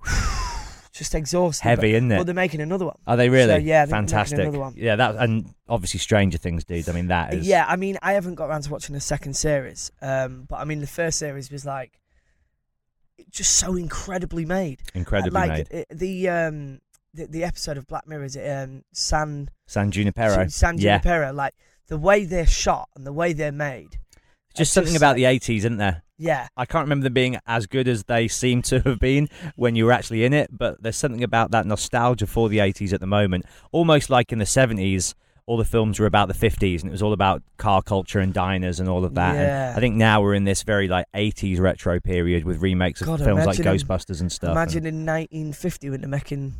just exhausted. Heavy, but, isn't it? Well, they're making another one. Are they really? So, yeah, I think they're making fantastic. another one. Yeah, that and obviously Stranger Things, dude. I mean, that is Yeah, I mean, I haven't got around to watching the second series, um, but I mean, the first series was like just so incredibly made. incredibly like made. it- the um the, the episode of Black Mirror is it um San San Junipero. San yeah, Junipero like the way they're shot and the way they're made. just something just about the '80s, isn't there? Yeah, I can't remember them being as good as they seem to have been when you were actually in it, but there's something about that nostalgia for the 80s at the moment. Almost like in the 70s, all the films were about the 50s and it was all about car culture and diners and all of that. Yeah. And I think now we're in this very like 80s retro period with remakes of God, films like in- Ghostbusters and stuff. imagine in 1950 when they're making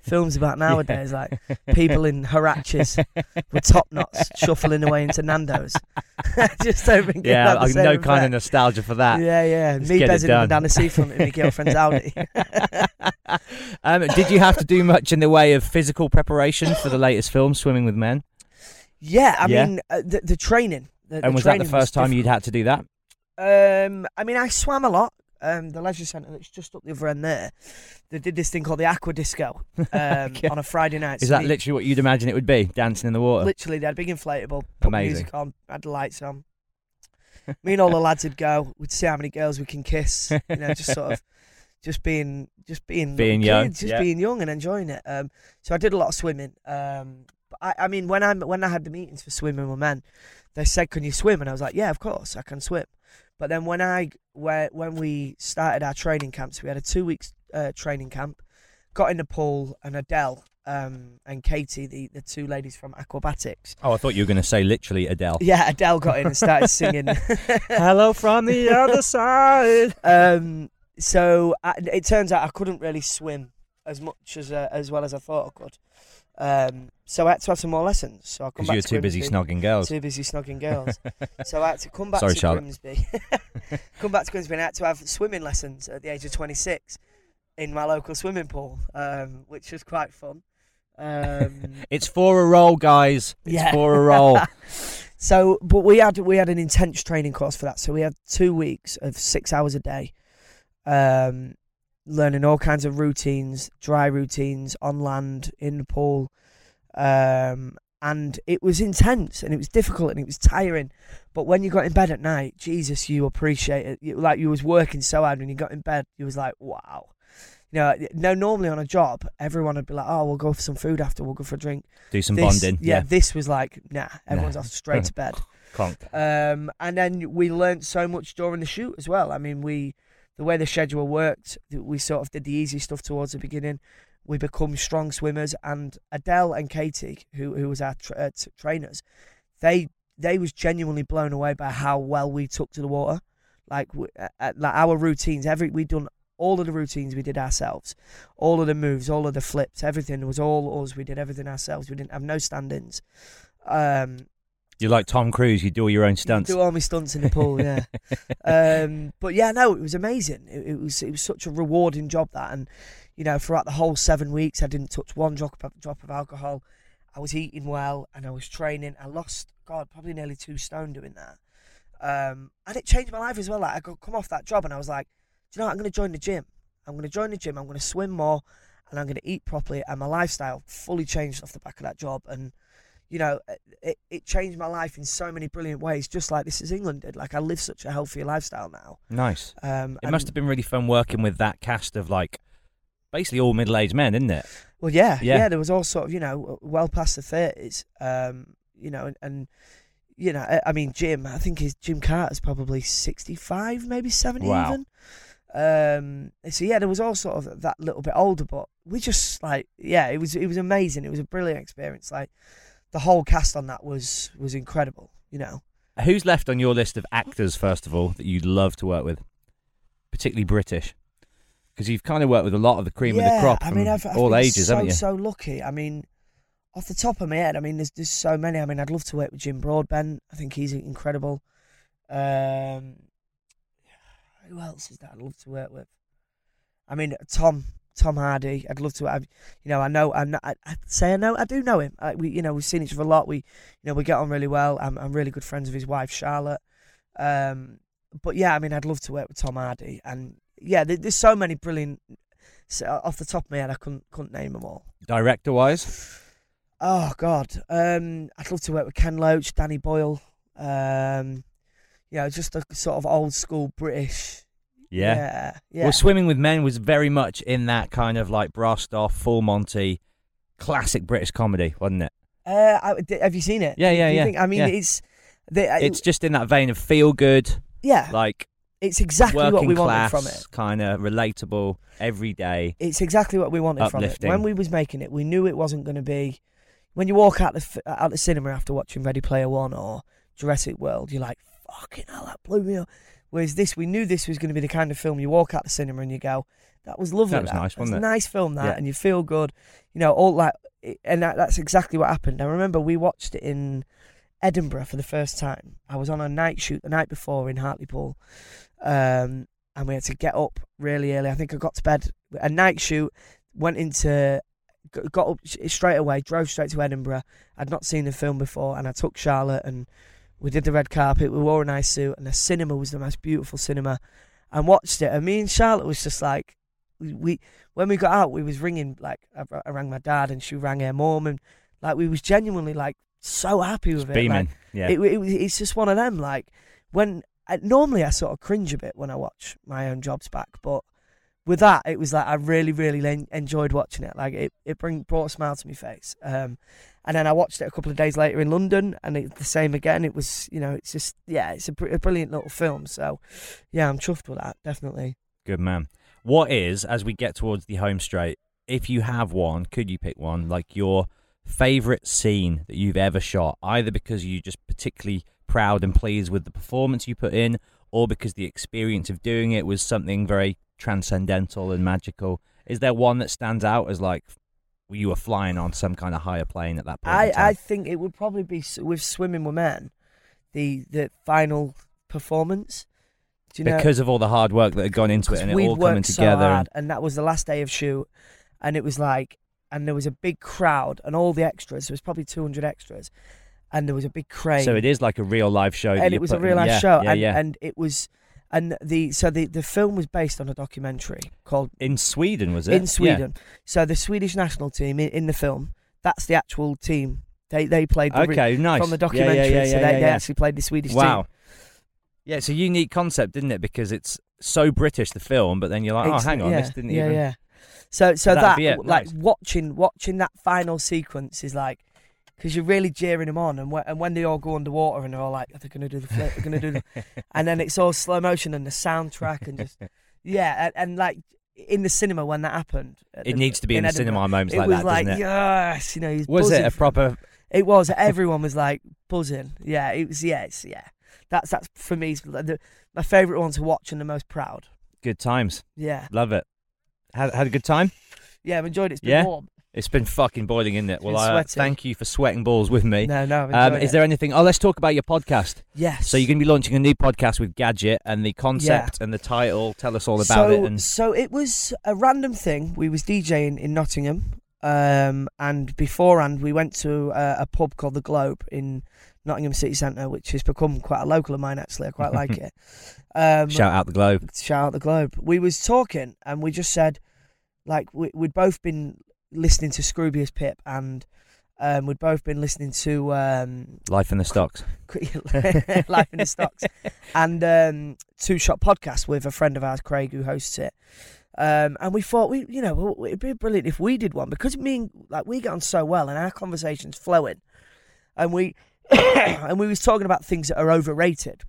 films about nowadays, like people in Huaraches with top knots shuffling away into Nando's. Just don't think yeah, same no kind of nostalgia for that. Yeah, yeah. Let's Me bezzing up done. down the seafront in my girlfriend's Audi. um, did you have to do much in the way of physical preparation for the latest film, Swimming with Men? yeah, I Yeah. mean uh, the, the training. The, And the was that the first time you'd had to do that? Um, I mean, I swam a lot. Um, the leisure centre that's just up the other end there, they did this thing called the aqua disco um, Okay. on a Friday night. Is So that literally what you'd imagine it would be, dancing in the water? literally? They had a big inflatable, put Amazing. music on, had the lights on. Me and all the lads would go. We'd see how many girls we can kiss. You know, just sort of, just being, just being, Being young, just yeah. being young and enjoying it. Um, so I did a lot of swimming. Um, but I, I mean, when I when I had the meetings for swimming with men, they said, "Can you swim?" And I was like, "Yeah, of course, I can swim." But then when I where when we started our training camps, we had a two weeks uh, training camp. Got in the pool, and Adele um, and Katie, the, the two ladies from Aquabatics. Oh, I thought you were going to say literally Adele. Yeah, Adele got in and started singing. Hello from the other side. um, so I, it turns out I couldn't really swim as much as uh, as well as I thought I could. Um, so I had to have some more lessons. So I come Because back you were to too busy Grimsby. snogging girls. Too busy snogging girls. so I had to come back Sorry, to Charlotte. Grimsby. come back to Grimsby and I had to have swimming lessons at the age of 26. in my local swimming pool, um, which was quite fun. Um, It's for a roll, guys. It's Yeah. for a roll. so, but we had we had an intense training course for that. So we had two weeks of six hours a day, um, learning all kinds of routines, dry routines on land, in the pool, um, and it was intense and it was difficult and it was tiring. But when you got in bed at night, Jesus, you appreciate it. You, like you was working so hard when you got in bed, you was like, wow. You know, no, normally on a job, everyone would be like, "Oh, we'll go for some food after. We'll go for a drink." Do some This- bonding. Yeah, Yeah. this was like, nah, everyone's off straight to bed. Clunk. Um, and then we learnt so much during the shoot as well. I mean, we the way the schedule worked, we sort of did the easy stuff towards the beginning. We become strong swimmers, and Adele and Katie, who who was our tra- uh, t- trainers, they they was genuinely blown away by how well we took to the water. Like, w- uh, uh, like our routines, every we done all of the routines we did ourselves, all of the moves, all of the flips, everything was all us. We did everything ourselves. We didn't have no stand-ins. Um, You're like Tom Cruise. You do all your own you stunts. Do all my stunts in the pool, yeah. um, but yeah, no, it was amazing. It, it was it was such a rewarding job that, and you know, throughout the whole seven weeks, I didn't touch one drop of, drop of alcohol. I was eating well and I was training. I lost, God, probably nearly two stone doing that. Um, and it changed my life as well. Like I could come off that job and I was like, do you know what? I'm going to join the gym. I'm going to join the gym. I'm going to swim more, and I'm going to eat properly. And my lifestyle fully changed off the back of that job. And you know, it, it changed my life in so many brilliant ways, just like this is England did. Like I live such a healthier lifestyle now. Nice. Um, It must have been really fun working with that cast of like basically all middle-aged men, isn't it? Well, yeah, Yeah. yeah, There was all sort of, you know, well past the thirties. Um, you know, and, and you know, I, I mean, Jim. I think his Jim Carter's probably sixty-five, maybe seventy Wow. even. Um, so yeah, there was all sort of that little bit older, but we just like, yeah, it was it was amazing. It was a brilliant experience. Like the whole cast on that was was incredible. You know. Who's left on your list of actors, first of all, that you'd love to work with, particularly British? Because you've kind of worked with a lot of the cream of the crop I mean, I've, I've all ages, so, haven't you? So lucky. I mean, off the top of my head, I mean, there's there's so many. I mean, I'd love to work with Jim Broadbent. I think he's incredible. Um, who else is that I'd love to work with? I mean, Tom Tom Hardy. I'd love to. have you know, I know. I, I I'd say I know. I do know him. I, we, you know, we've seen each other a lot. We, you know, we get on really well. I'm, I'm really good friends with his wife Charlotte. Um, but yeah, I mean, I'd love to work with Tom Hardy. And yeah, there, there's so many brilliant. So off the top of my head, I couldn't couldn't name them all. Director-wise, Oh God, um, I'd love to work with Ken Loach, Danny Boyle. Um, you know, just a sort of old school British. Yeah. yeah, yeah. Well, Swimming with Men was very much in that kind of like brassed off, full Monty, classic British comedy, wasn't it? uh, I, have you seen it? Yeah, yeah, yeah, think- I mean, yeah. it's uh, It's just in that vein of feel good, yeah, like it's exactly what we wanted from it. kind of relatable, everyday. It's exactly what we wanted from it. When we was making it, we knew it wasn't going to be. When you walk out the out the cinema after watching Ready Player One or Jurassic World, you're like, "Fucking hell, that blew me up." Whereas this, we knew this was going to be the kind of film you walk out the cinema and you go, "That was lovely. That was nice, wasn't a it?" nice film, that, Yeah. and you feel good." You know, all that, and that, that's exactly what happened. I remember we watched it in Edinburgh for the first time. I was on a night shoot the night before in Hartlepool, um, and we had to get up really early. I think I got to bed a night shoot, went into, got up straight away, drove straight to Edinburgh. I'd not seen the film before, and I took Charlotte and we did the red carpet. We wore a nice suit, and the cinema was the most beautiful cinema, and watched it. And me and Charlotte was just like, we, we when we got out, we was ringing like I, I rang my dad, and she rang her mum, and like we was genuinely like so happy with it. beaming. Like, yeah. it, it, it's just one of them. Like when I, normally I sort of cringe a bit when I watch my own jobs back, but with that it was like I really, really enjoyed watching it. Like it, it bring brought a smile to my face. Um, and then I watched it a couple of days later in London, and it's the same again. It was, you know, it's just yeah, it's a, br- a brilliant little film. So yeah, I'm chuffed with that. Definitely. Good man. What is, as we get towards the home straight, if you have one, could you pick one, like your favourite scene that you've ever shot, either because you're just particularly proud and pleased with the performance you put in, or because the experience of doing it was something very transcendental and magical? Is there one that stands out as like you were flying on some kind of higher plane at that point? I. I think it would probably be with Swimming with Men, the the final performance. Do you know? because of all the hard work that had gone into it, and it all coming together. So hard, and that was the last day of shoot, and it was like, and there was a big crowd, and all the extras. There was probably 200 extras, and there was a big crane. so it is like a real live show. and it was a real live yeah, show, Yeah, and, yeah. and it was, and the so the the film was based on a documentary called in Sweden, was it? in Yeah. Sweden. So the Swedish national team in, in the film, that's the actual team. They they played the re- Okay, nice. from the Yeah, yeah, documentary. yeah, so yeah, they, yeah, they yeah. actually played the Swedish Wow. team. Yeah, it's a unique concept, isn't it? Because it's so British the film, but then you're like, oh, hang on, yeah, this didn't yeah, even. Yeah, So so That'd that like nice. watching watching that final sequence is like because you're really jeering them on, and when, and when they all go underwater and they're all like, they're gonna do the flip, they're gonna do the, and then it's all slow motion and the soundtrack and just yeah, and, and like in the cinema when that happened, It the- needs to be in, the Edinburgh, cinema moments It like was that, like doesn't it? yes, you know. Was it a proper? It was. Everyone was like buzzing. Yeah, it was. Yeah, it's, yeah. That's that's for me. The, my favorite one to watch and the most proud. Good times. Yeah, Love it. Had, had a good time? yeah. I've enjoyed it. It's been Yeah? warm. It's been fucking boiling, isn't it? Well, I, sweating. thank you for sweating balls with me. No, no. Um, is there anything? Oh, let's talk about your podcast. Yes. So you're going to be launching a new podcast with Gadget and the concept and the title. Tell us all about so, it. And so it was a random thing. We was DJing in Nottingham, um, and beforehand we went to uh, a pub called the Globe in Nottingham City Centre, which has become quite a local of mine. Actually, I quite like it. Um, shout out the Globe. shout out the Globe. We was talking, and we just said, like, we'd both been listening to Scroobius Pip, and um, we'd both been listening to um, Life in the stocks. Life in the Stocks, and um, Two Shot Podcast with a friend of ours, Craig, who hosts it. Um, and we thought we you know, it'd be brilliant if we did one because me and like we get on so well and our conversations flowing, and we and we was talking about things that are overrated.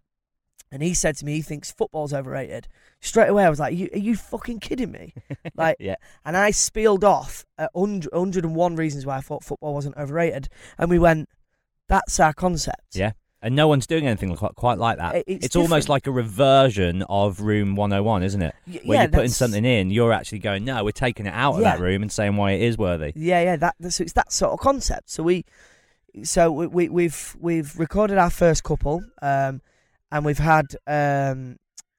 And he said to me, he thinks football's overrated. Straight away, I was like, you, "Are you fucking kidding me?" Like, Yeah. and I spieled off a 100, 101 reasons why I thought football wasn't overrated, and we went, "That's our concept." Yeah. And no one's doing anything quite, quite like that. It's It's, almost like a reversion of Room 101, isn't it? Y- Where yeah, you're putting that's- something in, you're actually going, no, we're taking it out of Yeah. that room and saying why it is worthy. Yeah, yeah, that so it's that sort of concept. So we, so we, we we've we've recorded our first couple, um, and we've had um,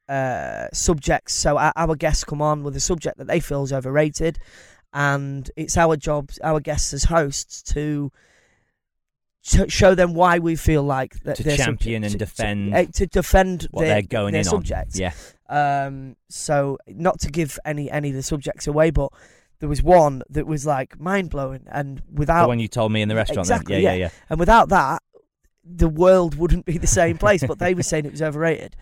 uh, subjects. So our, our guests come on with a subject that they feel is overrated, and it's our job, our guests as hosts, to sh- show them why we feel like that To champion subject- and to- defend to, uh, to defend What their, they're going their in subject. on. Yeah. Um, so not to give any any of the subjects away, but there was one that was like mind blowing, and without the one you told me in the restaurant. then. Exactly, Yeah, yeah. yeah, yeah. and without that, the world wouldn't be the same place. but they were saying it was overrated,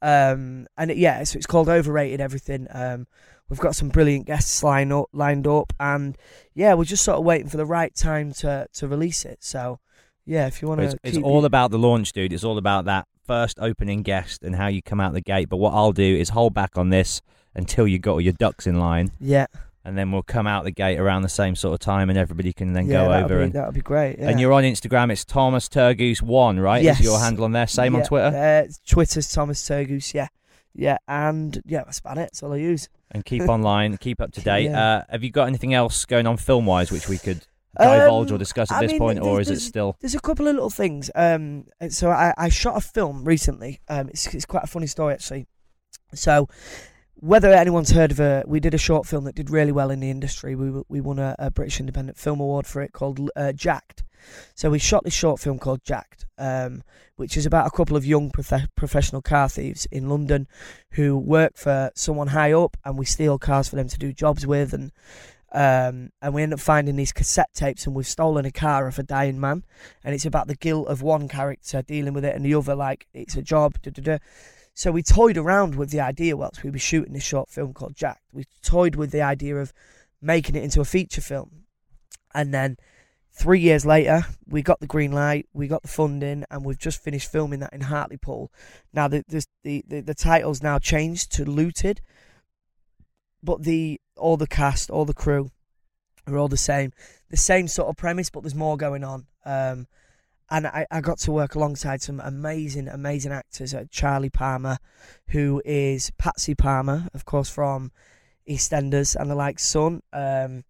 um, and it, yeah, so it's called overrated everything. Um, we've got some brilliant guests lined up, lined up, and yeah, we're just sort of waiting for the right time to to release it. So yeah, if you want to, it's all about the launch, dude. It's all about that first opening guest and how you come out the gate. But what I'll do is hold back on this until you got all your ducks in line, yeah, and then we'll come out the gate around the same sort of time, and everybody can then yeah, go over be, and. that'll be great. Yeah. And you're on Instagram. It's Thomas Turgoose one, right? Yes. Is your handle on there? Same on Yeah, Twitter. Uh, Twitter's Thomas Turgoose, yeah, yeah, and yeah, that's about it. That's all I use. and keep online, keep up to date. Uh, have you got anything else going on film wise which we could divulge or Um, discuss at I this mean, point, or is it still? There's a couple of little things. Um, so I, I shot a film recently. Um, it's, it's quite a funny story actually. So whether anyone's heard of it, we did a short film that did really well in the industry. We we won a, a British Independent Film Award for it called uh, Jacked. So we shot this short film called Jacked, um, which is about a couple of young prof- professional car thieves in London who work for someone high up, and we steal cars for them to do jobs with, and um, and we end up finding these cassette tapes, and we've stolen a car of a dying man, and it's about the guilt of one character dealing with it, and the other like it's a job. So we toyed around with the idea whilst we were shooting this short film called Jacked. We toyed with the idea of making it into a feature film, and then three years later, we got the green light, we got the funding, and we've just finished filming that in Hartlepool. Now the the the, the, title's now changed to Looted, but the all the cast, all the crew are all the same. The same sort of premise, but there's more going on. Um, and I, I got to work alongside some amazing, amazing actors. Uh, Charlie Palmer, who is Patsy Palmer, of course, from EastEnders and the like son. Um,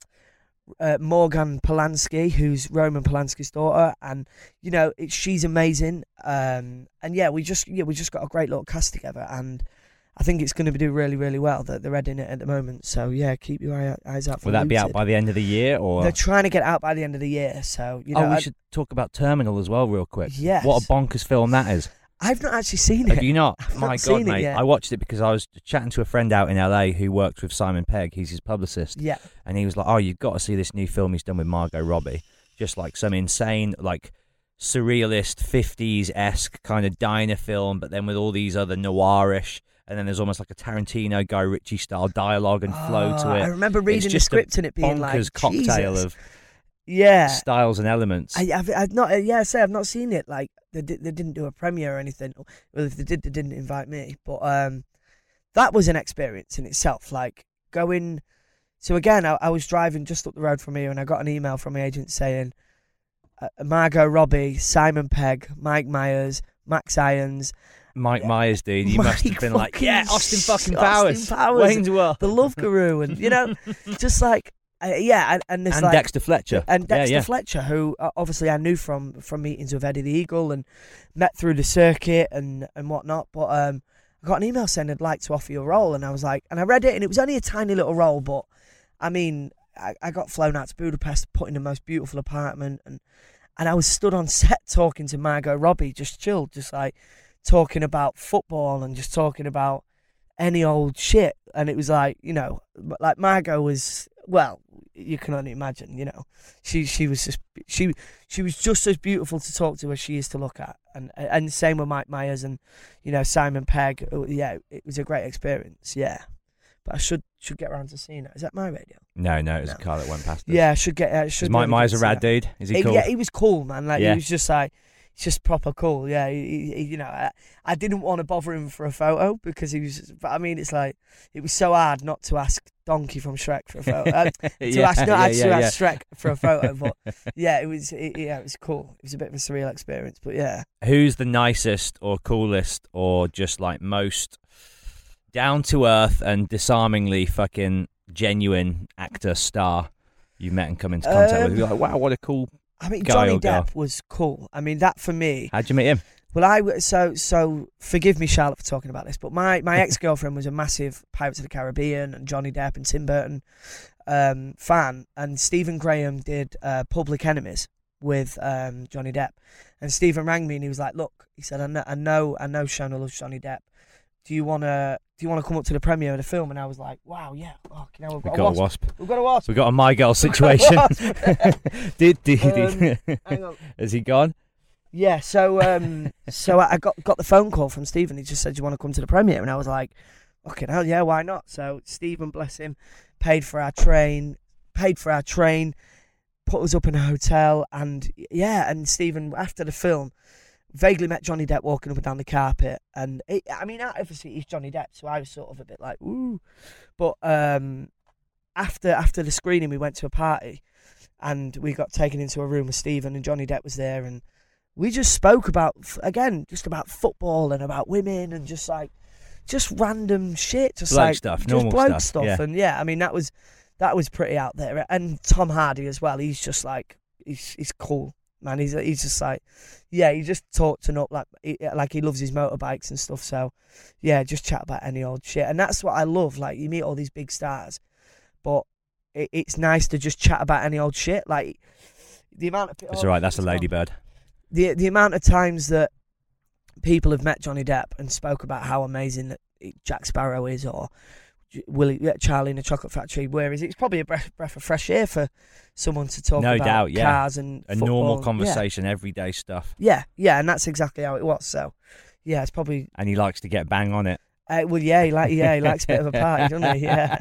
uh, Morgane Polanski, who's Roman Polanski's daughter, and you know it, she's amazing. Um, and yeah, we just yeah we just got a great little cast together, and I think it's going to do really, really well. That they're editing it at the moment. So yeah, keep your eye, eyes out for. Will that be out by the end of the year or? They're trying to get out by the end of the year. So you oh, know, oh, we I, should talk about Terminal as well, real quick. Yes. What a bonkers film that is. I've not actually seen it. Have you not? I've My not God, seen it mate! yet. I watched it because I was chatting to a friend out in LA who worked with Simon Pegg. He's his publicist, Yeah. and he was like, "Oh, you've got to see this new film he's done with Margot Robbie. Just like some insane, like surrealist '50s esque kind of diner film, but then with all these other noirish." And then there's almost like a Tarantino, Guy Ritchie style dialogue and flow to Ah, it. I remember reading the script and it being like cocktail Jesus. of yeah. styles and elements. I, I've, I've not, yeah, I say I've not seen it. Like they, di- they didn't do a premiere or anything. Well, if they did, they didn't invite me. But um, that was an experience in itself. Like going. So again, I, I was driving just up the road from here, and I got an email from my agent saying, uh, Margot Robbie, Simon Pegg, Mike Myers, Max Irons, Mike Yeah. Myers, dude, you must have been like, yeah, Austin fucking Austin Powers, Powers. Wayne's World, the Love Guru, and you know, just like uh, yeah, and, and there's and like Dexter Fletcher, and Yeah, Dexter yeah. Fletcher, who uh, obviously I knew from from meetings with Eddie the Eagle and met through the circuit and and whatnot. But um, I got an email saying I'd like to offer you a role, and I was like, and I read it, and it was only a tiny little role, but I mean, I, I got flown out to Budapest, put in the most beautiful apartment, and and I was stood on set talking to Margot Robbie, just chilled, just like talking about football and just talking about any old shit. And it was like, you know, like Margot was, well, you can only imagine, you know, she she was just she she was just as beautiful to talk to as she is to look at, and and same with Mike Myers and you know Simon Pegg. Oh, Yeah, it was a great experience. Yeah, but I should should get around to seeing it. Is that my radio? No, no, it was No. a car that went past us. Yeah, I should get. Is should. Mike Myers a rad dude? Is he cool? Yeah, he was cool, man. Like Yeah. he was just like. He's just proper cool, yeah. He, he- you know, I, I didn't want to bother him for a photo because he was. But I mean, it's like it was so hard not to ask Donkey from Shrek for a photo. Uh, to Yeah, ask, not yeah, actually yeah, ask Shrek for a photo, but yeah, it was. It, yeah, it was cool. It was a bit of a surreal experience, but yeah. Who's the nicest or coolest or just like most down to earth and disarmingly fucking genuine actor star you've met and come into contact with? Um, You're like, wow, what a cool. I mean, Guy Johnny girl? Depp was cool. I mean, that for me. How'd you meet him? Well, I so so forgive me, Charlotte, for talking about this, but my my ex girlfriend was a massive Pirates of the Caribbean and Johnny Depp and Tim Burton um, fan, and Stephen Graham did uh, Public Enemies with um, Johnny Depp, and Stephen rang me and he was like, "Look," he said, "I know, I know, I know Shona loves Johnny Depp. Do you wanna do you wanna come up to the premiere of the film?" And I was like, "Wow, yeah, oh, you know, we've We got, got a a wasp. wasp. We've got a wasp." We've got a my girl situation. did did Um, he? hang on. Has he gone? Yeah, so um, so I got got the phone call from Stephen. He just said, "Do you want to come to the premiere?" And I was like, "Okay, hell yeah, why not?" So Stephen, bless him, paid for our train, paid for our train, put us up in a hotel, and yeah, and Stephen after the film. Vaguely met Johnny Depp walking up and down the carpet, and it, I mean, obviously he's Johnny Depp, so I was sort of a bit like, "ooh," but um, after after the screening, we went to a party, and we got taken into a room with Stephen, and Johnny Depp was there, and we just spoke about again just about football and about women and just like just random shit just Bloke like stuff, just normal bloke stuff, yeah. and yeah i mean that was that was pretty out there and tom hardy as well he's just like he's he's cool man he's he's just like yeah he just talked and up like he, like he loves his motorbikes and stuff so yeah just chat about any old shit and that's what i love like you meet all these big stars but it, it's nice to just chat about any old shit like the amount of It's all right. That's a oh, ladybird. the the amount of times that people have met Johnny Depp and spoke about how amazing that Jack Sparrow is, or Willie yeah, Charlie in the Chocolate Factory. Whereas it's probably a breath, breath of fresh air for someone to talk No about doubt, yeah. cars and A football normal conversation, everyday stuff. Yeah. yeah, yeah, and that's exactly how it was. So, yeah, it's probably And he likes to get bang on it. uh, well, yeah, he like yeah, he likes a bit of a party, doesn't he? Yeah,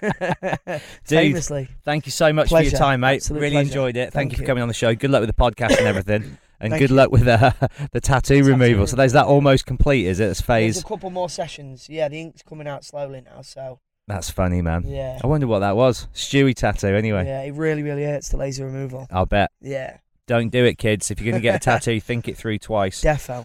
famously. Thank you so much for your time, mate. Absolute really pleasure. enjoyed it. Thank, Thank you for coming on the show. Good luck with the podcast and everything. And Thank good you. luck with uh, the tattoo Tattoo removal. So there's that almost complete, is it? It's There's phase. a couple more sessions. Yeah, the ink's coming out slowly now. So That's funny, man. yeah, I wonder what that was. Stewie tattoo, anyway. yeah, it really, really hurts the laser removal. I'll bet. Yeah, Don't do it, kids. If you're going to get a tattoo, think it through twice. defo.